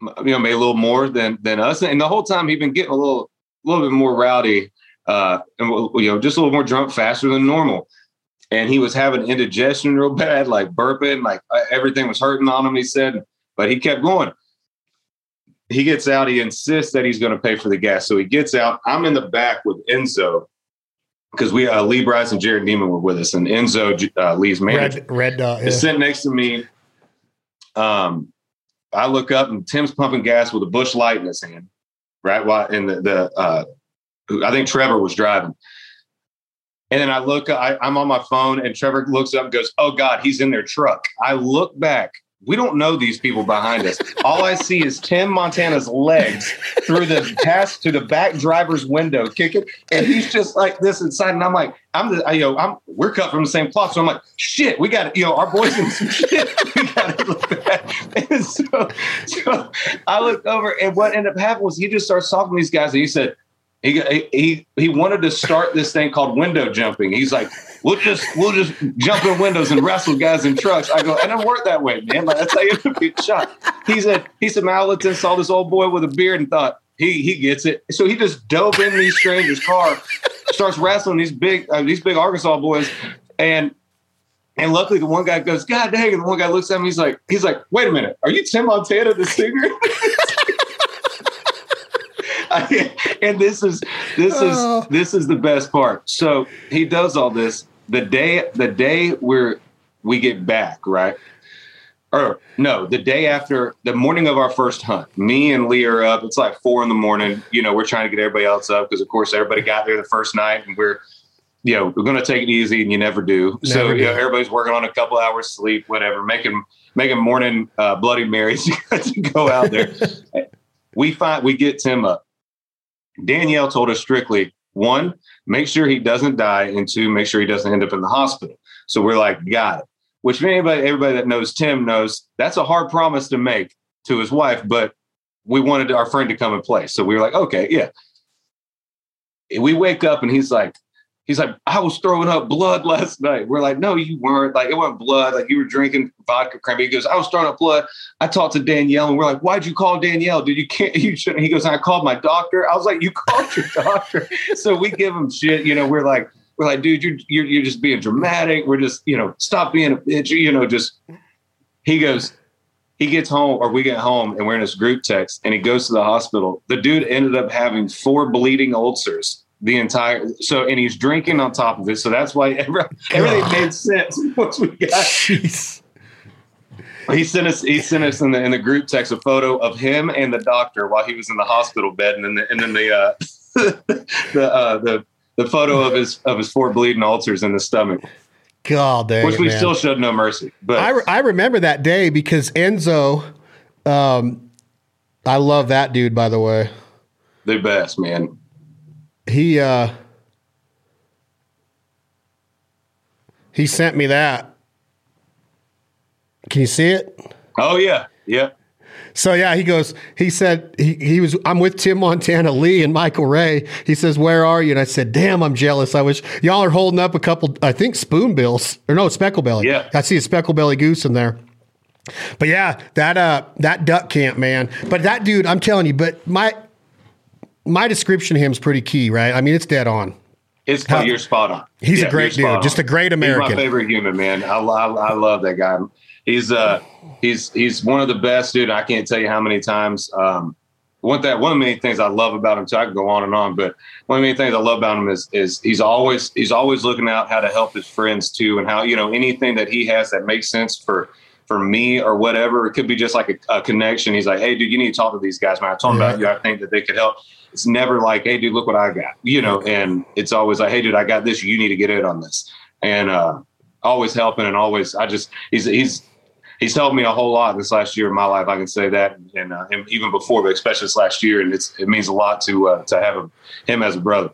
you know, made a little more than than us, and the whole time he's been getting a little, a little bit more rowdy. uh, and you know, just a little more drunk, faster than normal. And he was having indigestion real bad, like burping, like uh, everything was hurting on him. He said, but he kept going. He gets out. He insists that he's going to pay for the gas. So he gets out. I'm in the back with Enzo because we uh, Lee Brice and Jared Neiman were with us, and Enzo uh, Lee's manager Red, red dot. Yeah. is sitting next to me. Um, I look up and Tim's pumping gas with a Busch Light in his hand, right? While and the, the uh, I think Trevor was driving. And then I look, I, I'm on my phone, and Trevor looks up and goes, "Oh God, he's in their truck." I look back. We don't know these people behind us. All I see is Tim Montana's legs through the pass to the back driver's window, kicking, and he's just like this inside. And I'm like, I'm the, I, you know, I'm we're cut from the same cloth, so I'm like, shit, we got to, you know, our boys in some shit. We got to so, so I look over, and what ended up happening was he just starts talking to these guys, and he said, he, he he wanted to start this thing called window jumping. He's like, we'll just we'll just jump in windows and wrestle guys in trucks. I go, it don't work that way, man. Like that's how you get shot. He said he said Malaton saw this old boy with a beard and thought he he gets it. So he just dove in these strangers' car, starts wrestling these big uh, these big Arkansas boys, and and luckily the one guy goes, God dang, and the one guy looks at him, he's like, he's like, wait a minute, are you Tim Montana the singer? and this is this is Oh. this is the best part. So he does all this the day the day we're we get back right, or no, the day after the morning of our first hunt. Me and Lee are up. It's like four in the morning. You know, we're trying to get everybody else up because of course everybody got there the first night, and we're you know we're going to take it easy, and you never do. so Never you know everybody's working on a couple hours sleep, whatever, making making morning uh, bloody marys to go out there. we find we get Tim up. Danielle told us strictly one, make sure he doesn't die, and two, make sure he doesn't end up in the hospital. So we're like, got it. Which anybody, everybody that knows Tim knows that's a hard promise to make to his wife, but we wanted our friend to come and play. So we were like, okay, yeah. We wake up and he's like, he's like, I was throwing up blood last night. We're like, no, you weren't. Like it wasn't blood. Like you were drinking vodka cranberry. He goes, I was throwing up blood. I talked to Danielle and we're like, why'd you call Danielle? Did you can't you shouldn't? He goes, I called my doctor. I was like, you called your doctor. so we give him shit. You know, we're like, we're like, dude, you're, you're you're just being dramatic. We're just, you know, stop being a bitch. You know, just he goes, he gets home or we get home and we're in this group text and he goes to the hospital. The dude ended up having four bleeding ulcers the entire so and he's drinking on top of it. So that's why every, everything made sense once we got Jeez. he sent us. He sent us in the in the group text a photo of him and the doctor while he was in the hospital bed, and then the, and then the uh, the uh, the the photo of his of his four bleeding ulcers in the stomach, God dang which we man. still showed no mercy. But I, re- I remember that day because Enzo, um, I love that dude, by the way. the best man. He, uh, he sent me that. Can you see it? Oh yeah, yeah. So yeah, he goes. He said he, he was. I'm with Tim Montana, Lee, and Michael Ray. He says, "Where are you?" And I said, "Damn, I'm jealous. I wish y'all are holding up a couple. I think spoonbills or no speckle belly. Yeah. I see a speckle belly goose in there. But yeah, that uh that duck camp, man. But that dude, I'm telling you. But my my description of him is pretty key, right? I mean, it's dead on. It's How- you're spot on. He's a great dude, just a great He's American. my favorite human, man. I, I, I love that guy. He's uh he's he's one of the best, dude. I can't tell you how many times. Um, one that one of the many things I love about him too. I could go on and on, but one of the many things I love about him is is he's always he's always looking out how to help his friends too, and how you know anything that he has that makes sense for for me or whatever. It could be just like a, a connection. He's like, hey, dude, you need to talk to these guys, man. I told them about you. I think that they could help. It's never like, hey, dude, look what I got, you know. And it's always like, hey, dude, I got this. You need to get in on this, and uh, always helping and always. I just he's he's he's helped me a whole lot this last year of my life. I can say that, and, uh, and even before, but especially this last year, and it's it means a lot to uh, to have him, him as a brother.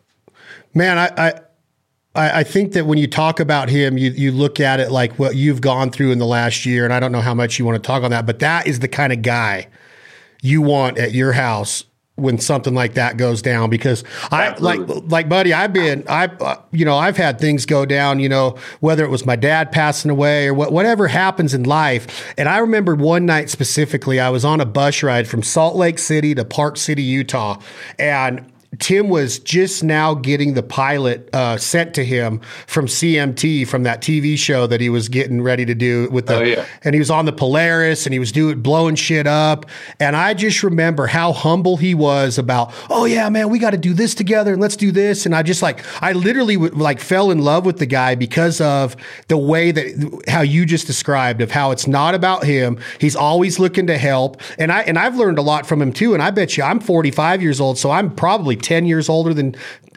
Man, I I I think that when you talk about him, you you look at it like what you've gone through in the last year, and I don't know how much you want to talk on that, but that is the kind of guy you want at your house when something like that goes down because I Absolutely. like like buddy I've been I uh, you know I've had things go down you know whether it was my dad passing away or what, whatever happens in life and I remember one night specifically I was on a bus ride from Salt Lake City to Park City Utah and Tim was just now getting the pilot uh, sent to him from CMT from that TV show that he was getting ready to do with the, Oh, yeah. and he was on the Polaris and he was doing blowing shit up. And I just remember how humble he was about, oh yeah, man, we got to do this together and let's do this. And I just like, I literally would, like fell in love with the guy because of the way that how you just described of how it's not about him. He's always looking to help. And I and I've learned a lot from him too. And I bet you I'm 45 years old, so I'm probably 10 years older than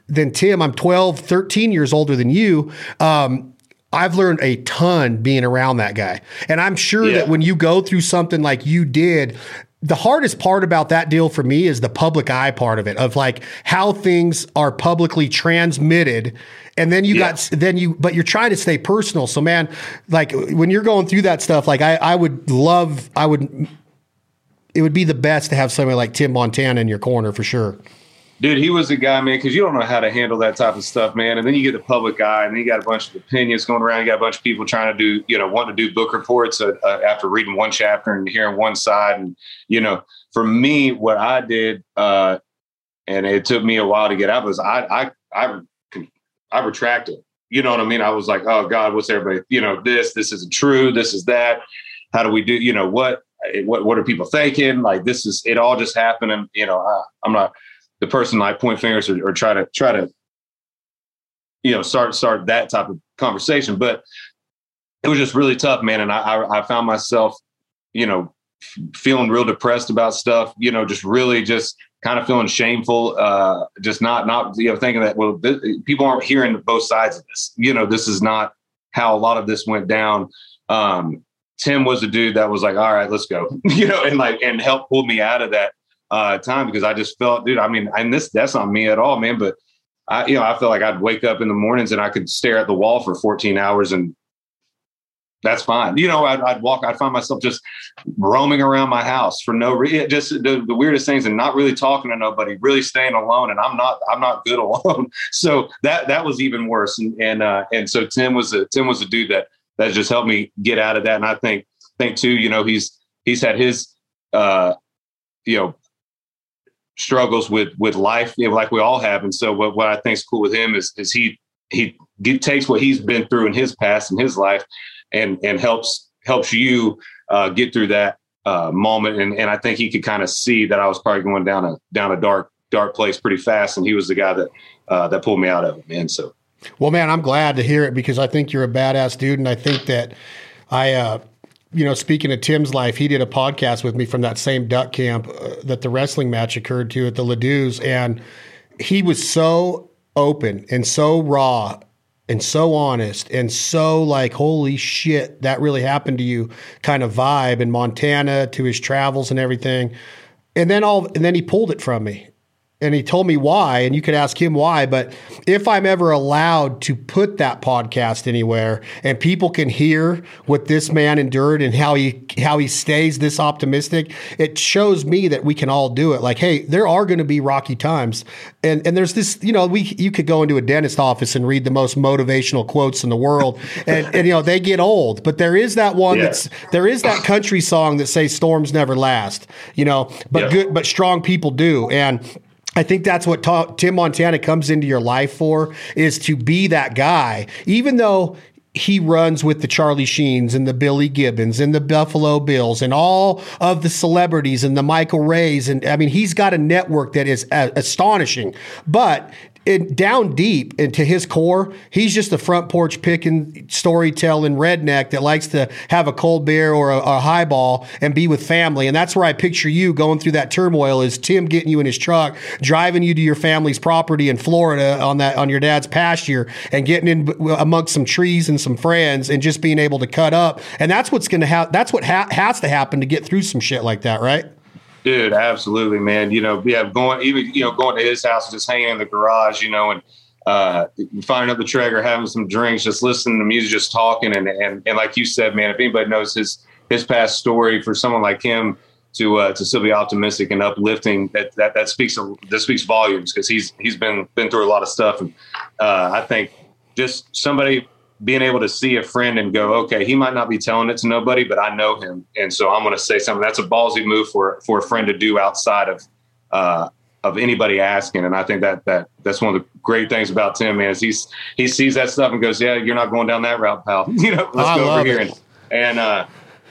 than Tim. I'm 12, 13 years older than you. Um, I've learned a ton being around that guy. And I'm sure Yeah. that when you go through something like you did, the hardest part about that deal for me is the public eye part of it, of like how things are publicly transmitted. And then you Yeah. got, then you, but you're trying to stay personal. So, man, like when you're going through that stuff, like I, I would love, I would, it would be the best to have somebody like Tim Montana in your corner for sure. Dude, he was a guy, man, because you don't know how to handle that type of stuff, man. And then you get the public eye, and then you got a bunch of opinions going around. You got a bunch of people trying to do, you know, wanting to do book reports uh, uh, after reading one chapter and hearing one side. And, you know, for me, what I did, uh, and it took me a while to get out, was I, I, I, I retracted. You know what I mean? I was like, oh God, what's everybody, you know, this, this isn't true. This is that. How do we do, you know, what, what, what are people thinking? Like, this is, it all just happened. And, you know, I, I'm not, the person like point fingers or, or try to try to you know start start that type of conversation. But it was just really tough, man. And I I, I found myself you know feeling real depressed about stuff. You know, just really just kind of feeling shameful. Uh, just not not you know thinking that well th- people aren't hearing both sides of this. You know, this is not how a lot of this went down. Um, Tim was a dude that was like, all right, let's go, you know, and like, and help pull me out of that uh, time because I just felt, dude, I mean, and this, that's not me at all, man. But I, you know, I feel like I'd wake up in the mornings and I could stare at the wall for 14 hours and that's fine. You know, I'd, I'd walk, I'd find myself just roaming around my house for no reason, just the, the weirdest things and not really talking to nobody, really staying alone. And I'm not, I'm not good alone. So that, that was even worse. And, and, uh, and so Tim was a, Tim was a dude that, that just helped me get out of that. And I think, think too, you know, he's, he's had his, uh, you know, struggles with, with life, you know, like we all have. And so what, what I think is cool with him is, is he, he takes what he's been through in his past in his life and, and helps, helps you, uh, get through that, uh, moment. And, and I think he could kind of see that I was probably going down a, down a dark, dark place pretty fast. And he was the guy that, uh, that pulled me out of it, man. So, Well, man, I'm glad to hear it because I think you're a badass dude, and I think that I, uh, you know, speaking of Tim's life, he did a podcast with me from that same duck camp uh, that the wrestling match occurred to at the Ledoux's, and he was so open and so raw and so honest and so like holy shit that really happened to you kind of vibe in Montana to his travels and everything. And then all and then he pulled it from me. And he told me why, and you could ask him why. But if I'm ever allowed to put that podcast anywhere, and people can hear what this man endured and how he how he stays this optimistic, it shows me that we can all do it. Like, hey, there are going to be rocky times, and and there's this, you know, we you could go into a dentist office and read the most motivational quotes in the world, and and you know they get old, but there is that one Yeah. that's there is that country song that says storms never last, you know, but Yeah. good but strong people do, and. I think that's what Ta- Tim Montana comes into your life for is to be that guy, even though he runs with the Charlie Sheens and the Billy Gibbons and the Buffalo Bills and all of the celebrities and the Michael Rays. And I mean, he's got a network that is uh, astonishing. But it, down deep into his core, he's just a front porch picking, storytelling redneck that likes to have a cold beer or a, a highball and be with family. And that's where I picture you going through that turmoil is Tim getting you in his truck, driving you to your family's property in Florida on that on your dad's pasture and getting in amongst some trees and some friends and just being able to cut up. And that's what's going to have, that's what ha- has to happen to get through some shit like that, right? Dude, absolutely, man. You know, yeah, going even you know going to his house, just hanging in the garage, you know, and uh, firing up the Traeger, having some drinks, just listening to music, just talking, and and and like you said, man, if anybody knows his his past story, for someone like him to uh, to still be optimistic and uplifting, that that that speaks that speaks volumes because he's he's been been through a lot of stuff, and uh, I think just somebody being able to see a friend and go, okay, he might not be telling it to nobody, but I know him, and so I'm going to say something. That's a ballsy move for for a friend to do outside of uh, of anybody asking. And I think that that that's one of the great things about Tim, man, is he's he sees that stuff and goes, Yeah, you're not going down that route, pal. you know, let's I go over here. And and uh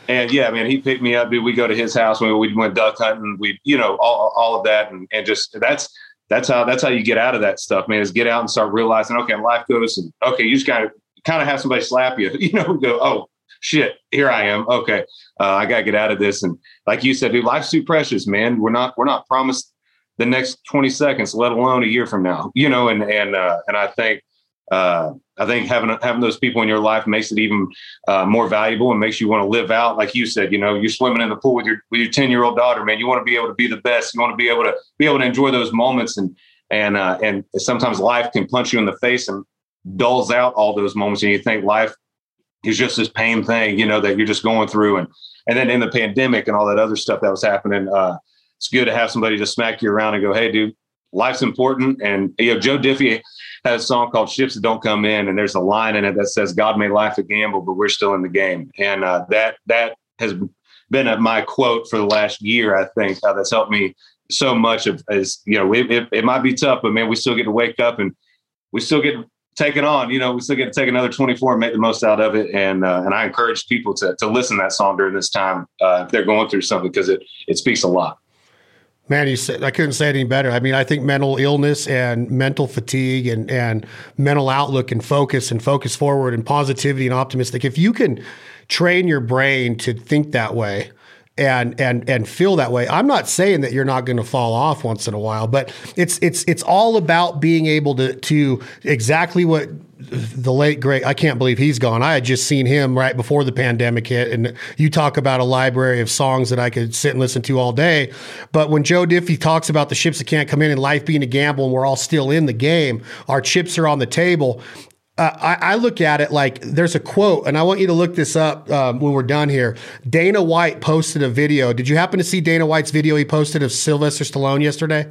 and yeah, man, he picked me up. Dude, we go to his house when we went duck hunting. We, you know, all, all of that, and, and just that's that's how that's how you get out of that stuff, man. Is get out and start realizing, okay, life goes, and okay, you just of kind of have somebody slap you, you know, go, oh shit, here I am. Okay, uh, I gotta get out of this. And like you said, dude, life's too precious, man. We're not we're not promised the next 20 seconds, let alone a year from now, you know, and and uh, and I think uh, I think having having those people in your life makes it even uh, more valuable and makes you want to live out. Like you said, you know, you're swimming in the pool with your with your ten year old daughter, man. You want to be able to be the best. You want to be able to be able to enjoy those moments, and and uh, and sometimes life can punch you in the face and dulls out all those moments, and you think life is just this pain thing, you know, that you're just going through, and and then in the pandemic and all that other stuff that was happening. Uh, it's good to have somebody to smack you around and go, "Hey, dude, life's important." And you know, Joe Diffie has a song called "Ships That Don't Come In," and there's a line in it that says, "God made life a gamble, but we're still in the game." And uh, that that has been a, my quote for the last year. I think uh, that's helped me so much. Of as you know, it, it, it might be tough, but man, we still get to wake up and we still get taken on. You know, we still get to take another 24 and make the most out of it. And uh, and I encourage people to to listen to that song during this time uh, if they're going through something because it it speaks a lot. Man, you said I couldn't say it any better. I mean, I think mental illness and mental fatigue and and mental outlook and focus and focus forward and positivity and optimistic. If you can train your brain to think that way and and and feel that way. I'm not saying that you're not going to fall off once in a while, but it's it's it's all about being able to to exactly what the late great I can't believe he's gone. I had just seen him right before the pandemic hit and you talk about a library of songs that I could sit and listen to all day. But when Joe Diffie talks about the ships that can't come in and life being a gamble and we're all still in the game, our chips are on the table. Uh, I, I, look at it like there's a quote, and I want you to look this up um, when we're done here. Dana White posted a video. Did you happen to see Dana White's video he posted of Sylvester Stallone yesterday?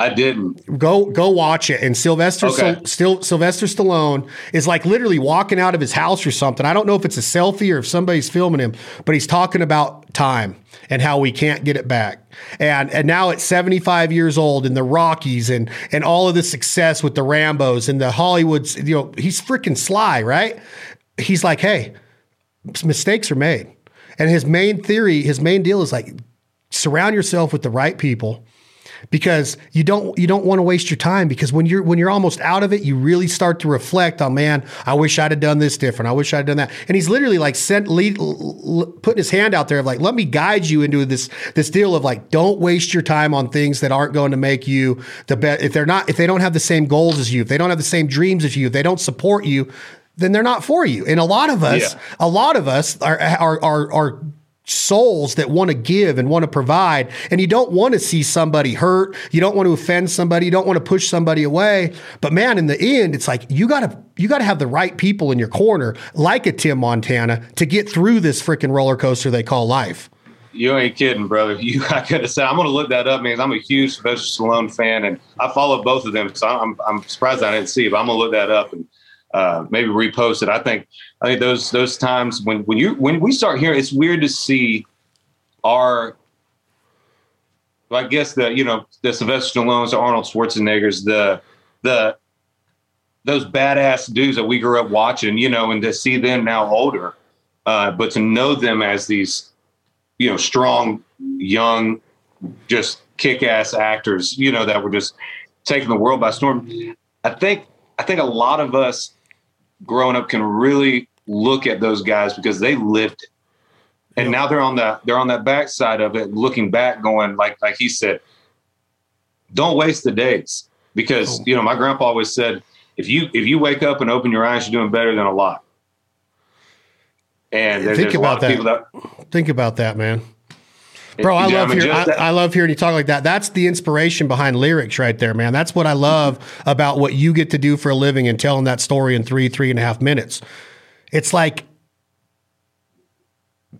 I didn't. Go go watch it. And Sylvester okay. still Sylvester Stallone is like literally walking out of his house or something. I don't know if it's a selfie or if somebody's filming him, but he's talking about time and how we can't get it back. And and now at 75 years old in the Rockies and and all of the success with the Rambos and the Hollywoods, you know, he's freaking sly, right? He's like, hey, mistakes are made. And his main theory, his main deal is like surround yourself with the right people because you don't you don't want to waste your time because when you're when you're almost out of it, you really start to reflect on man, I wish I'd have done this different. I wish I'd done that. And he's literally like sent lead, putting his hand out there of like, let me guide you into this this deal of like, don't waste your time on things that aren't going to make you the best. If they're not, if they don't have the same goals as you, if they don't have the same dreams as you, if they don't support you, then they're not for you. And a lot of us, yeah. a lot of us are are are, are souls that want to give and want to provide. And you don't want to see somebody hurt. You don't want to offend somebody. You don't want to push somebody away. But man, in the end, it's like you gotta you gotta have the right people in your corner, like a Tim Montana, to get through this freaking roller coaster they call life. You ain't kidding, brother. You I gotta say, I'm gonna look that up, man. I'm a huge Sylvester Stallone fan, and I follow both of them, so I'm I'm surprised I didn't see it. But I'm gonna look that up and uh, maybe repost it. I think I think those those times when when you when we start hearing, it's weird to see our. I guess the you know the Sylvester Stallones, the Arnold Schwarzeneggers, the the those badass dudes that we grew up watching, you know, and to see them now older, uh, but to know them as these, you know, strong, young, just kick-ass actors, you know, that were just taking the world by storm. I think I think a lot of us growing up can really look at those guys because they lived it. And now they're on the they're on that backside of it, looking back, going like like he said, don't waste the days because oh. you know my grandpa always said if you if you wake up and open your eyes, you're doing better than a lot. And there, think about that. that. Think about that, man. Bro, I love hearing I, I, love hearing you talk like that. That's the inspiration behind lyrics right there, man. That's what I love about what you get to do for a living and telling that story in three, three and a half minutes. It's like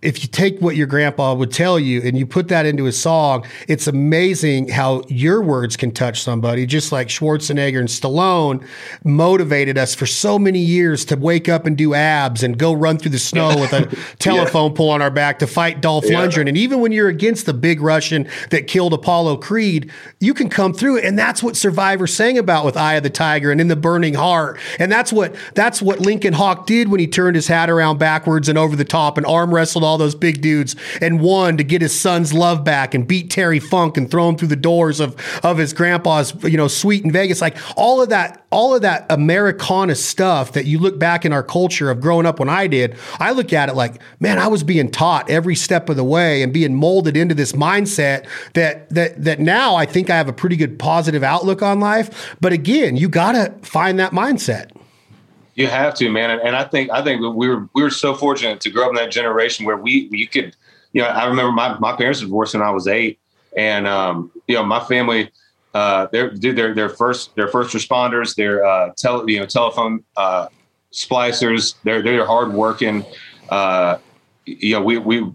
if you take what your grandpa would tell you and you put that into a song, it's amazing how your words can touch somebody. Just like Schwarzenegger and Stallone motivated us for so many years to wake up and do abs and go run through the snow with a telephone yeah. pole on our back to fight Dolph yeah. Lundgren. And even when you're against the big Russian that killed Apollo Creed, you can come through it. And that's what Survivor sang about with Eye of the Tiger and In the Burning Heart. And that's what that's what Lincoln Hawk did when he turned his hat around backwards and over the top and arm wrestled all those big dudes and won to get his son's love back and beat Terry Funk and throw him through the doors of of his grandpa's you know suite in Vegas. Like all of that, all of that Americana stuff that you look back in our culture of growing up when I did, I look at it like, man, I was being taught every step of the way and being molded into this mindset that that that now I think I have a pretty good positive outlook on life. But again, you gotta find that mindset. You have to, man, and I think I think we were we were so fortunate to grow up in that generation where we you could, you know, I remember my my parents divorced when I was eight, and um, you know, my family, uh, they're dude, they're they're first they're first responders, they're uh, tele, you know, telephone uh, splicers, they're they're hardworking, uh, you know, we we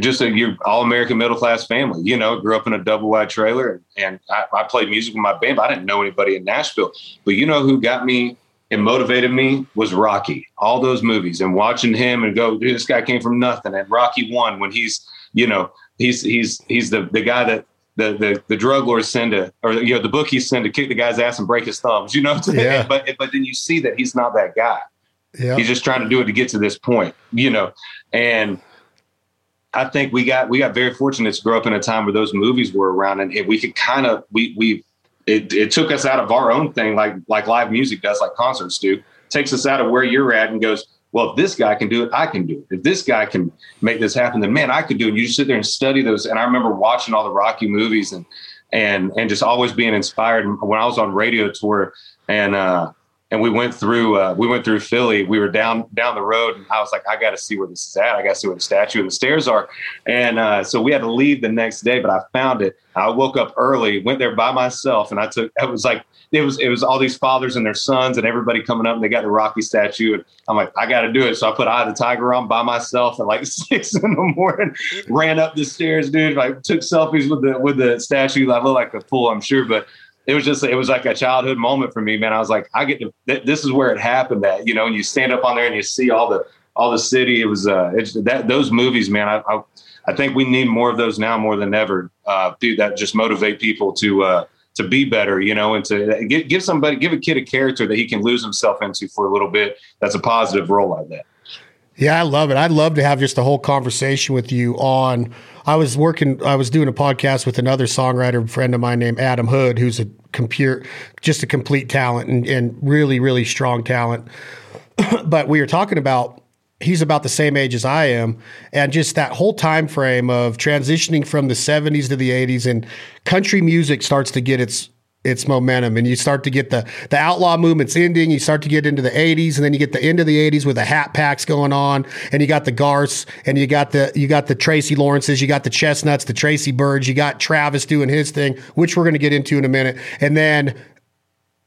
just a you all American middle class family. You know, grew up in a double wide trailer, and I, I, played music with my band. I didn't know anybody in Nashville. But you know who got me and motivated me was Rocky. All those movies and watching him and go, dude, this guy came from nothing. And Rocky one when he's, you know, he's he's he's the the guy that the the, the drug lords send to, or you know, the bookies send to kick the guy's ass and break his thumbs. You know, yeah. but but then you see that he's not that guy. Yeah. He's just trying to do it to get to this point. You know, and. I think we got we got very fortunate to grow up in a time where those movies were around and, and we could kind of we we it, it took us out of our own thing, like like live music does, like concerts do. Takes us out of where you're at and goes, well, if this guy can do it, I can do it. If this guy can make this happen, then man, I could do it. And you just sit there and study those. And I remember watching all the Rocky movies and and and just always being inspired. When I was on radio tour, and uh, and we went through uh, we went through Philly. We were down down the road, and I was like, I got to see where this is at. I got to see where the statue and the stairs are. And uh, so we had to leave the next day, but I found it. I woke up early, went there by myself, and I took. It was like it was it was all these fathers and their sons and everybody coming up, and they got the Rocky statue, and I'm like, I got to do it. So I put Eye of the Tiger on by myself at like six in the morning, ran up the stairs, dude. Like took selfies with the with the statue. I look like a fool, I'm sure, but it was just it was like a childhood moment for me, man. I was like, I get to this is where it happened at, you know, and you stand up on there and you see all the all the city. It was uh it's that those movies, man. I I, I think we need more of those now more than ever. Uh dude, that just motivate people to uh to be better, you know, and to give, give somebody give a kid a character that he can lose himself into for a little bit. That's a positive role like that. Yeah, I love it. I'd love to have just a whole conversation with you on. I was working, I was doing a podcast with another songwriter friend of mine named Adam Hood, who's a computer, just a complete talent and, and really, really strong talent. but we were talking about he's about the same age as I am, and just that whole time frame of transitioning from the 70s to the 80s and country music starts to get its its momentum. And you start to get the the outlaw movements ending. You start to get into the 80s and then you get the end of the 80s with the hat packs going on and you got the Garths and you got the you got the Tracy Lawrences you got the Chesnutts the Tracy Byrds you got Travis doing his thing which we're going to get into in a minute. And then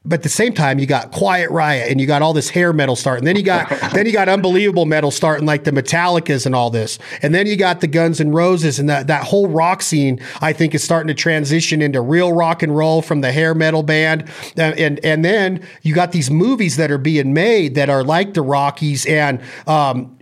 but at the same time, you got Quiet Riot and you got all this hair metal starting. Then you got then you got unbelievable metal starting like the Metallicas and all this. And then you got the Guns N' Roses and that that whole rock scene. I think is starting to transition into real rock and roll from the hair metal band. And and, and then you got these movies that are being made that are like the Rockies and um,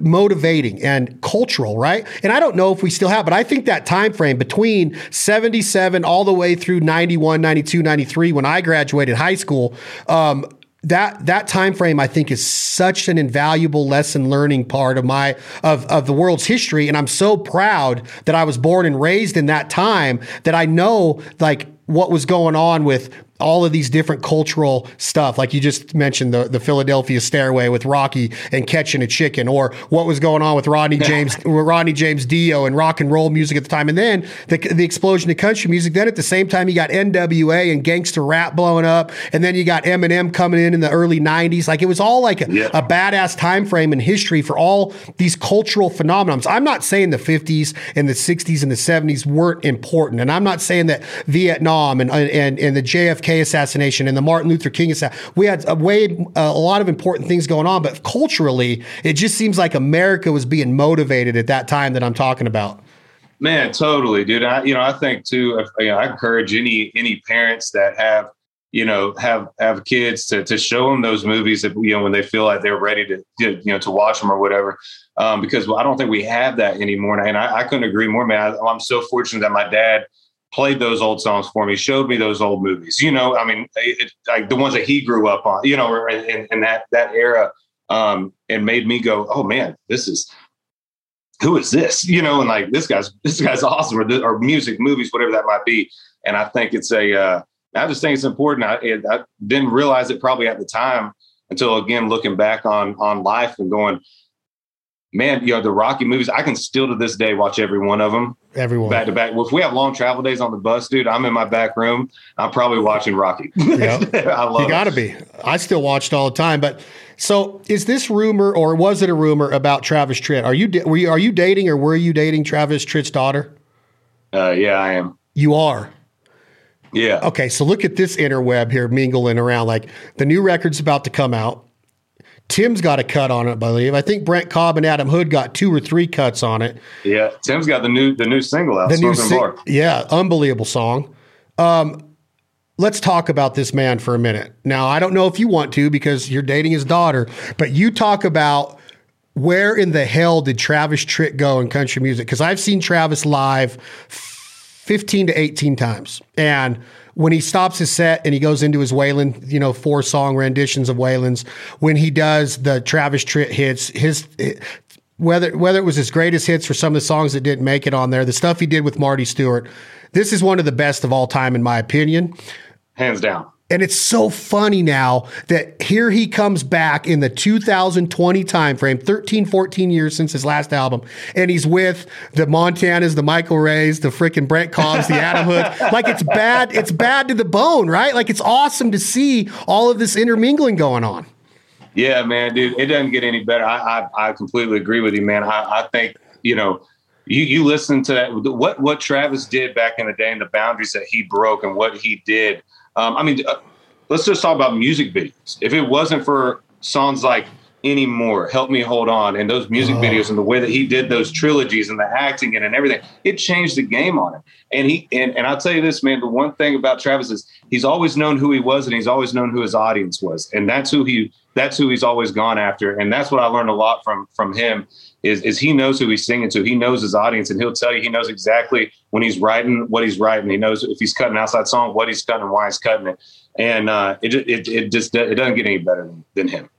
motivating and cultural, right? And I don't know if we still have, but I think that time frame between 77 all the way through 91, 92, 93 when I graduated high school, um, that that time frame I think is such an invaluable lesson learning part of my of of the world's history and I'm so proud that I was born and raised in that time that I know like what was going on with all of these different cultural stuff, like you just mentioned the, the Philadelphia Stairway with Rocky and catching a chicken, or what was going on with Rodney James, Rodney James Dio and rock and roll music at the time, and then the, the explosion of country music. Then at the same time, you got NWA and gangster rap blowing up, and then you got Eminem coming in in the early '90s. Like it was all like a, yeah. a badass time frame in history for all these cultural phenomenons. I'm not saying the '50s and the '60s and the '70s weren't important, and I'm not saying that Vietnam and and and the JFK Assassination and the Martin Luther King assassination. We had a way a lot of important things going on, but culturally, it just seems like America was being motivated at that time that I'm talking about. Man, totally, dude. I, you know, I think too. You know, I encourage any any parents that have, you know, have have kids to to show them those movies. If, you know, when they feel like they're ready to, you know, to watch them or whatever. Um, because I don't think we have that anymore. And I, I couldn't agree more, man. I, I'm so fortunate that my dad played those old songs for me, showed me those old movies. You know, I mean, it, like the ones that he grew up on. You know, in, in, in that that era, um, and made me go, oh man, this is who is this? You know, and like this guy's this guy's awesome, or, or music, movies, whatever that might be. And I think it's a, uh, I just think it's important. I, I didn't realize it probably at the time until again looking back on on life and going, man, you know, the Rocky movies, I can still to this day watch every one of them. Everyone. Back to back. Well, if we have long travel days on the bus, dude, I'm in my back room. I'm probably watching Rocky. Yep. I love You got to be. I still watched all the time. But so is this rumor or was it a rumor about Travis Tritt? Are you, were you, are you dating or were you dating Travis Tritt's daughter? Uh, yeah, I am. You are. Yeah. Okay, so look at this interweb here mingling around. Like the new record's about to come out. Tim's got a cut on it, I believe. I think Brent Cobb and Adam Hood got two or three cuts on it. Yeah, Tim's got the new the new single out. The new sing- yeah, unbelievable song. Um, let's talk about this man for a minute. Now, I don't know if you want to because you're dating his daughter, but you talk about where in the hell did Travis Tritt go in country music? Because I've seen Travis live 15 to 18 times, and when he stops his set and he goes into his Waylon, you know, four song renditions of Waylon's, when he does the Travis Tritt hits, his whether whether it was his greatest hits for some of the songs that didn't make it on there, the stuff he did with Marty Stuart, this is one of the best of all time in my opinion. Hands down. And it's so funny now that here he comes back in the 2020 timeframe, 13, 14 years since his last album, and he's with the Montanas, the Michael Rays, the freaking Brent Cobbs, the Adam Hood. Like it's bad, it's bad to the bone, right? Like it's awesome to see all of this intermingling going on. Yeah, man, dude, it doesn't get any better. I I, I completely agree with you, man. I, I think you know you you listen to that what what Travis did back in the day and the boundaries that he broke and what he did um, I mean, uh, let's just talk about music videos. If it wasn't for songs like anymore help me hold on and those music oh. videos and the way that he did those trilogies and the acting and, and everything it changed the game on it and he and, and i'll tell you this man the one thing about travis is he's always known who he was and he's always known who his audience was and that's who he that's who he's always gone after and that's what i learned a lot from from him is, is he knows who he's singing to. He knows his audience, and he'll tell you he knows exactly when he's writing what he's writing. He knows if he's cutting outside song, what he's cutting, and why he's cutting it. And uh, it, it it just it doesn't get any better than, than him.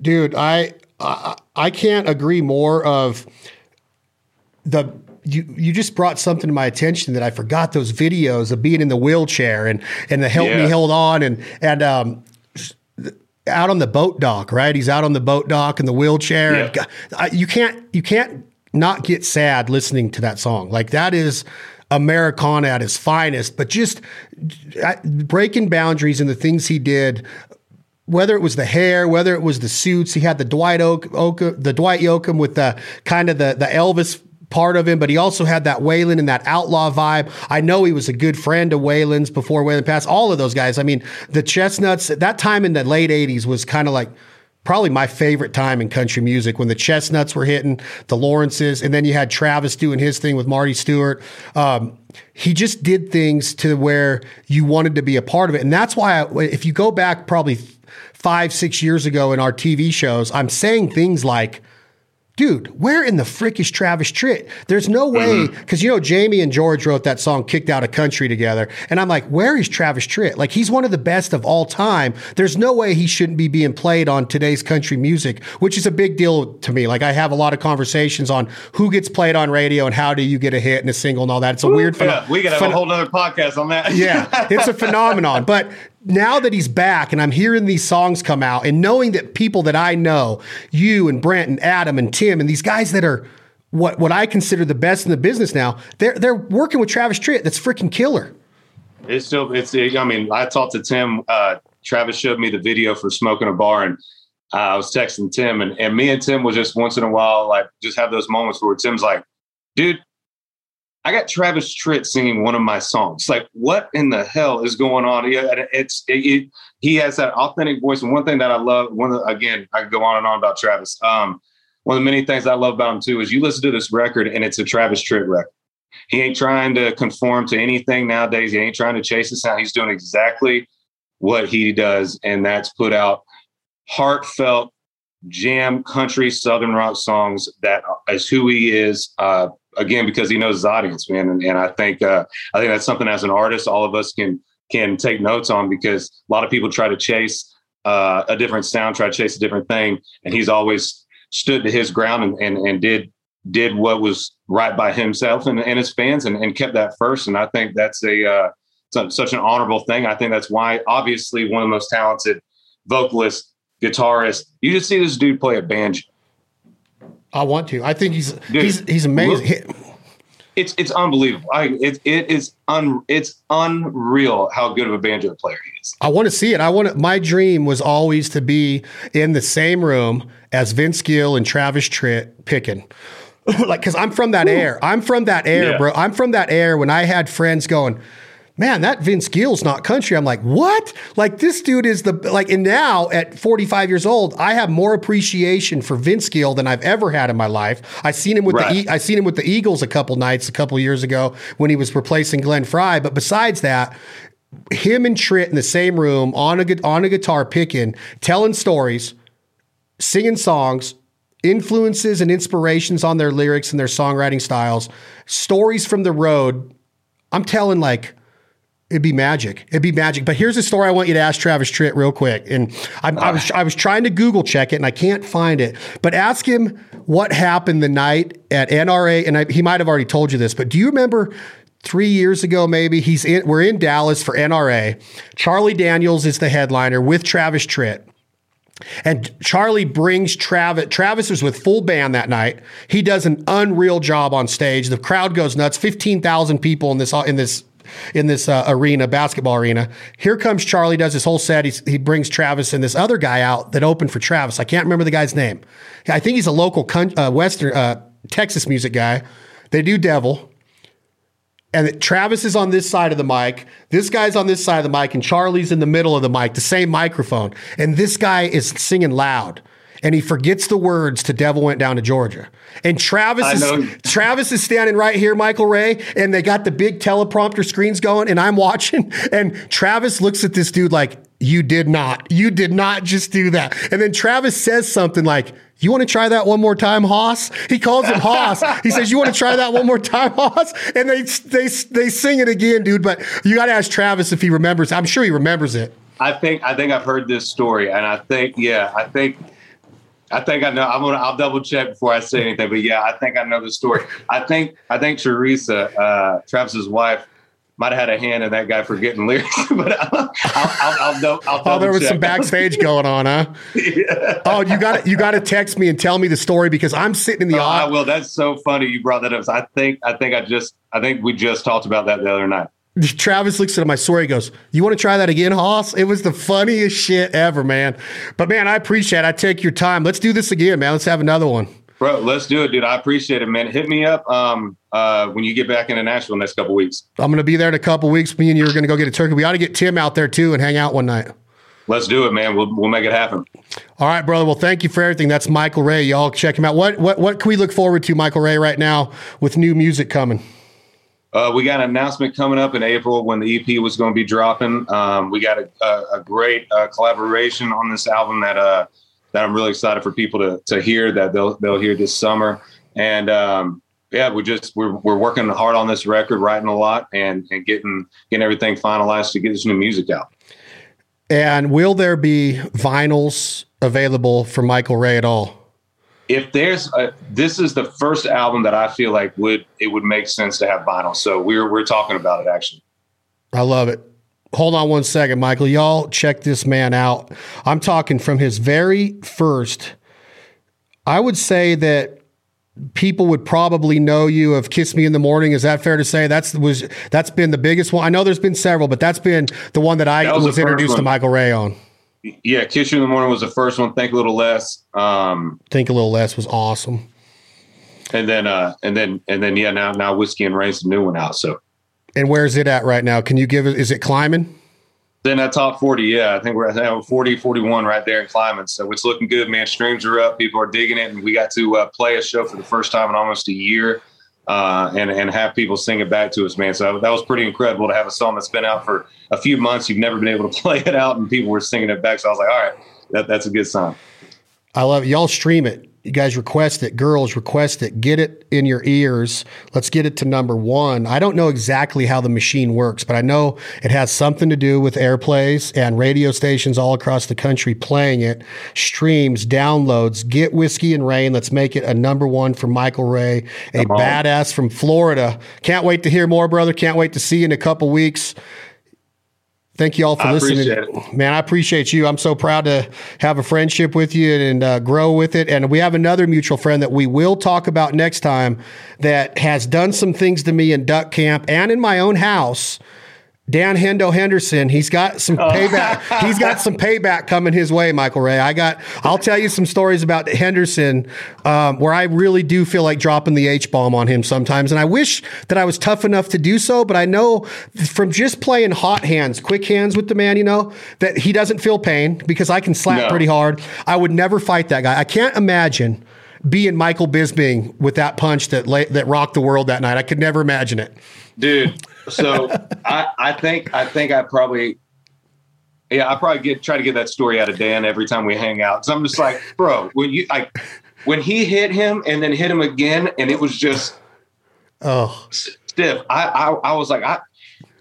Dude, I, I I can't agree more. Of the you you just brought something to my attention that I forgot those videos of being in the wheelchair and and the help yeah. me hold on and and um out on the boat dock, right? He's out on the boat dock in the wheelchair. Yeah. you can't you can't not get sad listening to that song. Like that is Americana at its finest. But just uh, breaking boundaries and the things he did. Whether it was the hair, whether it was the suits, he had the Dwight Oak, Oak the Dwight Yoakam with the kind of the the Elvis part of him, but he also had that Waylon and that outlaw vibe. I know he was a good friend of Waylon's before Waylon passed. All of those guys. I mean, the Chesnutts, that time in the late 80s was kind of like probably my favorite time in country music when the Chesnutts were hitting, the Lawrences, and then you had Travis doing his thing with Marty Stuart. Um, he just did things to where you wanted to be a part of it. And that's why, I, if you go back probably five, six years ago in our TV shows, I'm saying things like, dude, where in the frick is Travis Tritt? There's no way, because mm-hmm. you know, Jamey and George wrote that song Kicked Out of Country together. And I'm like, where is Travis Tritt? Like, he's one of the best of all time. There's no way he shouldn't be being played on today's country music, which is a big deal to me. Like, I have a lot of conversations on who gets played on radio and how do you get a hit and a single and all that. It's a Ooh, weird phenomenon. Yeah, we phen- a whole other podcast on that. yeah, it's a phenomenon. But now that he's back and I'm hearing these songs come out and knowing that people that I know, you and Brent and Adam and Tim and these guys that are what what I consider the best in the business now, they're they're working with Travis Tritt. That's freaking killer. It's still it's I mean, I talked to Tim, uh, Travis showed me the video for Smoke in a Bar and uh, I was texting Tim and, and me and Tim will just once in a while like just have those moments where Tim's like, dude, I got Travis Tritt singing one of my songs. Like, what in the hell is going on? Yeah, it's it, it, he has that authentic voice. And one thing that I love, one the, again, I could go on and on about Travis. Um, one of the many things I love about him too is you listen to this record and it's a Travis Tritt record. He ain't trying to conform to anything nowadays. He ain't trying to chase the sound. He's doing exactly what he does, and that's put out heartfelt jam country southern rock songs that is who he is uh, again because he knows his audience man and, and i think uh, i think that's something as an artist all of us can can take notes on because a lot of people try to chase uh, a different sound try to chase a different thing and he's always stood to his ground and, and, and did did what was right by himself and, and his fans and, and kept that first and i think that's a uh, such an honorable thing i think that's why obviously one of the most talented vocalists guitarist. You just see this dude play a banjo. I want to. I think he's dude, he's he's amazing. Look, it's it's unbelievable. I it it is un it's unreal how good of a banjo player he is. I want to see it. I want to, my dream was always to be in the same room as Vince Gill and Travis Tritt picking. like cuz I'm from that Ooh. air. I'm from that air, yeah. bro. I'm from that air when I had friends going man, that Vince Gill's not country. I'm like, what? Like this dude is the like, and now at 45 years old, I have more appreciation for Vince Gill than I've ever had in my life. I seen him with right. the I seen him with the Eagles a couple nights a couple years ago when he was replacing Glenn Frey. But besides that, him and Tritt in the same room on a on a guitar picking, telling stories, singing songs, influences and inspirations on their lyrics and their songwriting styles, stories from the road. I'm telling like It'd be magic. It'd be magic. But here's a story I want you to ask Travis Tritt real quick. And I, I, was I was trying to Google check it and I can't find it. But ask him what happened the night at NRA. And I, he might have already told you this. But do you remember three years ago? Maybe he's in. We're in Dallas for NRA. Charlie Daniels is the headliner with Travis Tritt. And Charlie brings Travis. Travis was with full band that night. He does an unreal job on stage. The crowd goes nuts. Fifteen thousand people in this in this in this uh, arena, basketball arena. Here comes Charlie, does his whole set. He's, he brings Travis and this other guy out that opened for Travis. I can't remember the guy's name. I think he's a local uh, Western uh, Texas music guy. They do Devil. And Travis is on this side of the mic. This guy's on this side of the mic, and Charlie's in the middle of the mic, the same microphone. And this guy is singing loud and he forgets the words to Devil Went Down to Georgia. And Travis is Travis is standing right here, Michael Ray, and they got the big teleprompter screens going, and I'm watching, and Travis looks at this dude like, You did not, you did not just do that. And then Travis says something like, you want to try that one more time, Hoss? He calls him Hoss. He says, "You want to try that one more time, Hoss?" And they they they sing it again, dude. But you got to ask Travis if he remembers. I'm sure he remembers it. I think I think I've heard this story, and I think yeah, I think I think I know. I'm gonna. I'll double check before I say anything. But yeah, I think I know the story. I think. I think Teresa, uh, Travis's wife, might have had a hand in that guy forgetting lyrics. but I'll, I'll, I'll, I'll oh, there was check. some backstage going on, huh? yeah. Oh, you got You got to text me and tell me the story because I'm sitting in the. Oh, I will. That's so funny. You brought that up. I think. I think I just. I think we just talked about that the other night. Travis looks at my story. He goes, "You want to try that again, Hoss?" It was the funniest shit ever, man. But man, I appreciate. it. I take your time. Let's do this again, man. Let's have another one, bro. Let's do it, dude. I appreciate it, man. Hit me up um, uh, when you get back into Nashville next couple weeks. I'm gonna be there in a couple weeks. Me and you are gonna go get a turkey. We ought to get Tim out there too and hang out one night. Let's do it, man. We'll we'll make it happen. All right, brother. Well, thank you for everything. That's Michael Ray. Y'all check him out. What what what can we look forward to, Michael Ray, right now with new music coming? Uh, we got an announcement coming up in April when the EP was going to be dropping. Um, we got a, a, a great uh, collaboration on this album that uh, that I'm really excited for people to to hear that they'll they'll hear this summer. And um, yeah, we just we're we're working hard on this record, writing a lot, and and getting getting everything finalized to get this new music out. And will there be vinyls available for Michael Ray at all? If there's a, this is the first album that I feel like would it would make sense to have vinyl. So we're we're talking about it actually. I love it. Hold on one second, Michael. Y'all check this man out. I'm talking from his very first. I would say that people would probably know you of Kiss Me in the Morning. Is that fair to say? That's was that's been the biggest one. I know there's been several, but that's been the one that I that was, was introduced one. to Michael Ray on. Yeah, Kiss You in the Morning was the first one. Think a Little Less. Um, Think a Little Less was awesome. and then uh, and then and then yeah, now now whiskey and rain's the new one out. So, and where's it at right now? Can you give it? Is it climbing? Then that top 40, yeah, I think we're at 40, 41 right there in climbing. So it's looking good, man. Streams are up. People are digging it. And we got to uh, play a show for the first time in almost a year uh, and, and have people sing it back to us, man. So that was pretty incredible to have a song that's been out for a few months. You've never been able to play it out and people were singing it back. So I was like, all right, that, that's a good sign. I love it. Y'all stream it you guys request it, girls request it, get it in your ears. Let's get it to number one. I don't know exactly how the machine works, but I know it has something to do with airplays and radio stations all across the country playing it, streams, downloads. Get Whiskey and Rain. Let's make it a number one for Michael Ray, a badass from Florida. Can't wait to hear more, brother. Can't wait to see you in a couple weeks. Thank you all for I listening. Man, I appreciate you. I'm so proud to have a friendship with you and uh, grow with it. And we have another mutual friend that we will talk about next time that has done some things to me in duck camp and in my own house Dan Hendo Henderson, he's got some oh. payback. he's got some payback coming his way, Michael Ray. I got. I'll tell you some stories about Henderson um, where I really do feel like dropping the H bomb on him sometimes, and I wish that I was tough enough to do so. But I know from just playing hot hands, quick hands with the man, you know that he doesn't feel pain because I can slap no. pretty hard. I would never fight that guy. I can't imagine being Michael Bisping with that punch that that rocked the world that night. I could never imagine it, dude so I, I think I think I probably yeah I probably get try to get that story out of Dan every time we hang out. So I'm just like, bro, when you like when he hit him and then hit him again, and it was just oh stiff. I I, I was like I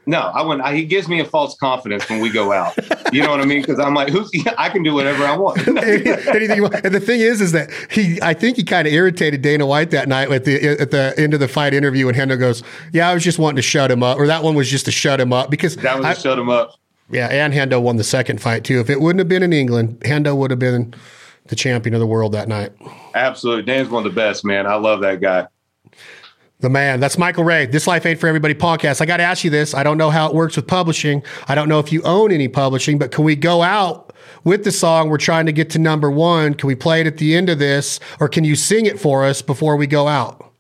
no, I wouldn't. I, he gives me a false confidence when we go out. You know what I mean? Because I'm like, who's? I can do whatever I want. Anything. And the thing is, is that he. I think he kind of irritated Dana White that night at the at the end of the fight interview, and Hendo goes, "Yeah, I was just wanting to shut him up," or that one was just to shut him up because that was I, to shut him up. Yeah, and Hendo won the second fight too. If it wouldn't have been in England, Hendo would have been the champion of the world that night. Absolutely, Dan's one of the best, man. I love that guy. The man. That's Michael Ray. This Life Ain't for Everybody podcast. I got to ask you this. I don't know how it works with publishing. I don't know if you own any publishing, but can we go out with the song? We're trying to get to number one. Can we play it at the end of this, or can you sing it for us before we go out?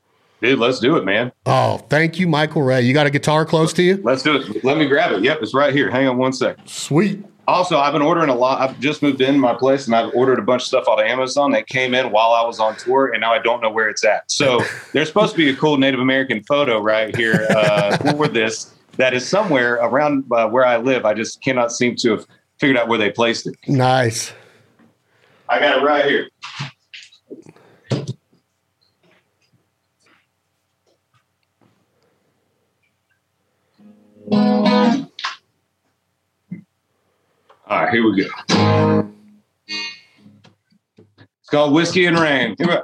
Dude, let's do it, man. Oh, thank you, Michael Ray. You got a guitar close to you? Let's do it. Let me grab it. Yep, it's right here. Hang on one second. Sweet. Also, I've been ordering a lot. I've just moved in my place and I've ordered a bunch of stuff out of Amazon that came in while I was on tour, and now I don't know where it's at. So there's supposed to be a cool Native American photo right here uh, for this that is somewhere around uh, where I live. I just cannot seem to have figured out where they placed it. Nice. I got it right here. All right, here we go. It's called Whiskey and Rain. Here we go.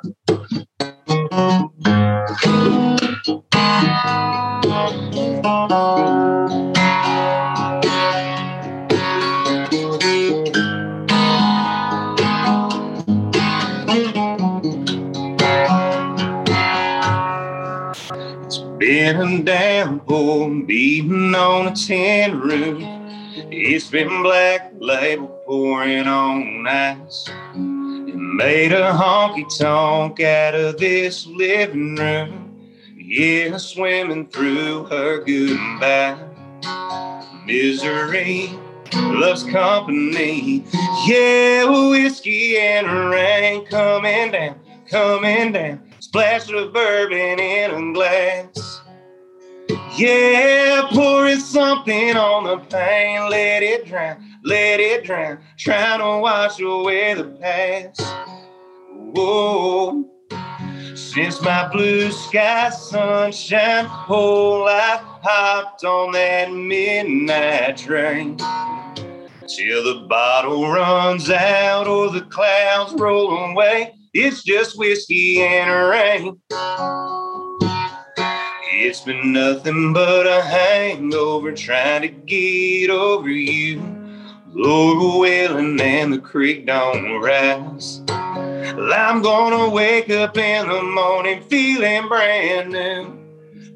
It's been a downpour beating on a tin roof it's been black label pouring on ice. It made a honky tonk out of this living room. Yeah, swimming through her goodbye. Misery loves company. Yeah, whiskey and rain coming down, coming down. Splash of bourbon in a glass. Yeah, pouring something on the pain, let it drown, let it drown, trying to wash away the past. Whoa, since my blue sky sunshine whole life hopped on that midnight train. Till the bottle runs out or the clouds roll away, it's just whiskey and rain. It's been nothing but a hangover trying to get over you. Laura Wailing and the creek don't rise. Well, I'm gonna wake up in the morning feeling brand new.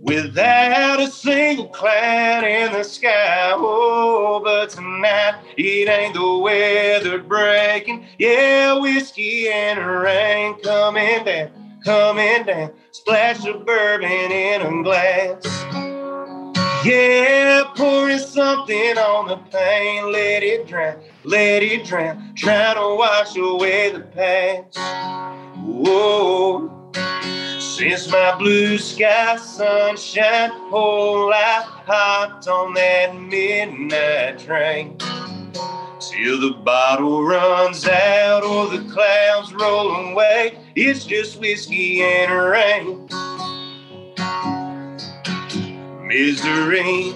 Without a single cloud in the sky. Oh, but tonight it ain't the weather breaking. Yeah, whiskey and rain coming down, coming down splash of bourbon in a glass. Yeah, pouring something on the pain, let it drown, let it drown, trying to wash away the past. Whoa. Since my blue sky sunshine whole life hopped on that midnight train. Till the bottle runs out or the clouds roll away, it's just whiskey and rain. Misery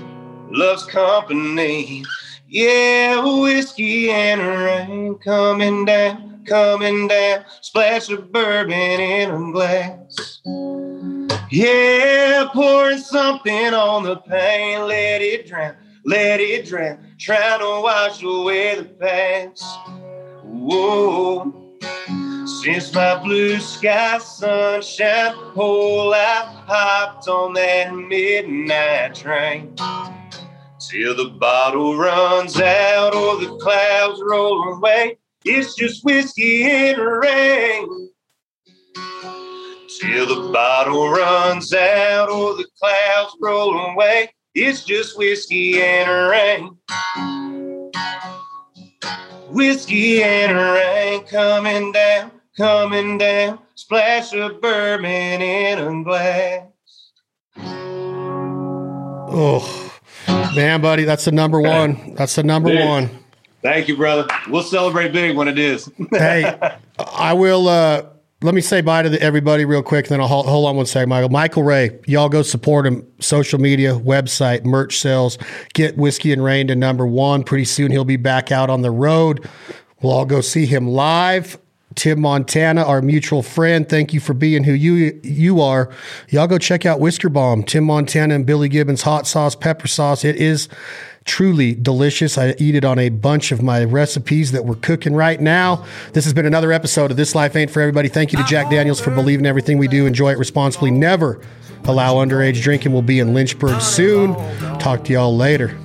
loves company. Yeah, whiskey and rain coming down, coming down. Splash of bourbon in a glass. Yeah, pouring something on the pain, let it drown, let it drown. Trying to wash away the past. Whoa. Since my blue sky sunshine whole life hopped on that midnight train. Till the bottle runs out or the clouds roll away. It's just whiskey and rain. Till the bottle runs out or the clouds roll away. It's just whiskey and rain. Whiskey and rain coming down, coming down. Splash of bourbon in a glass. Oh, man, buddy, that's the number one. That's the number Dude. one. Thank you, brother. We'll celebrate big when it is. Hey, I will. uh let me say bye to the, everybody real quick, and then I'll hold, hold on one second, Michael. Michael Ray, y'all go support him. Social media, website, merch sales. Get whiskey and rain to number one. Pretty soon he'll be back out on the road. We'll all go see him live. Tim Montana, our mutual friend. Thank you for being who you you are. Y'all go check out Whisker Bomb. Tim Montana and Billy Gibbons hot sauce, pepper sauce. It is truly delicious. I eat it on a bunch of my recipes that we're cooking right now. This has been another episode of This Life Ain't for Everybody. Thank you to Jack Daniels for believing everything we do. Enjoy it responsibly. Never allow underage drinking. We'll be in Lynchburg soon. Talk to y'all later.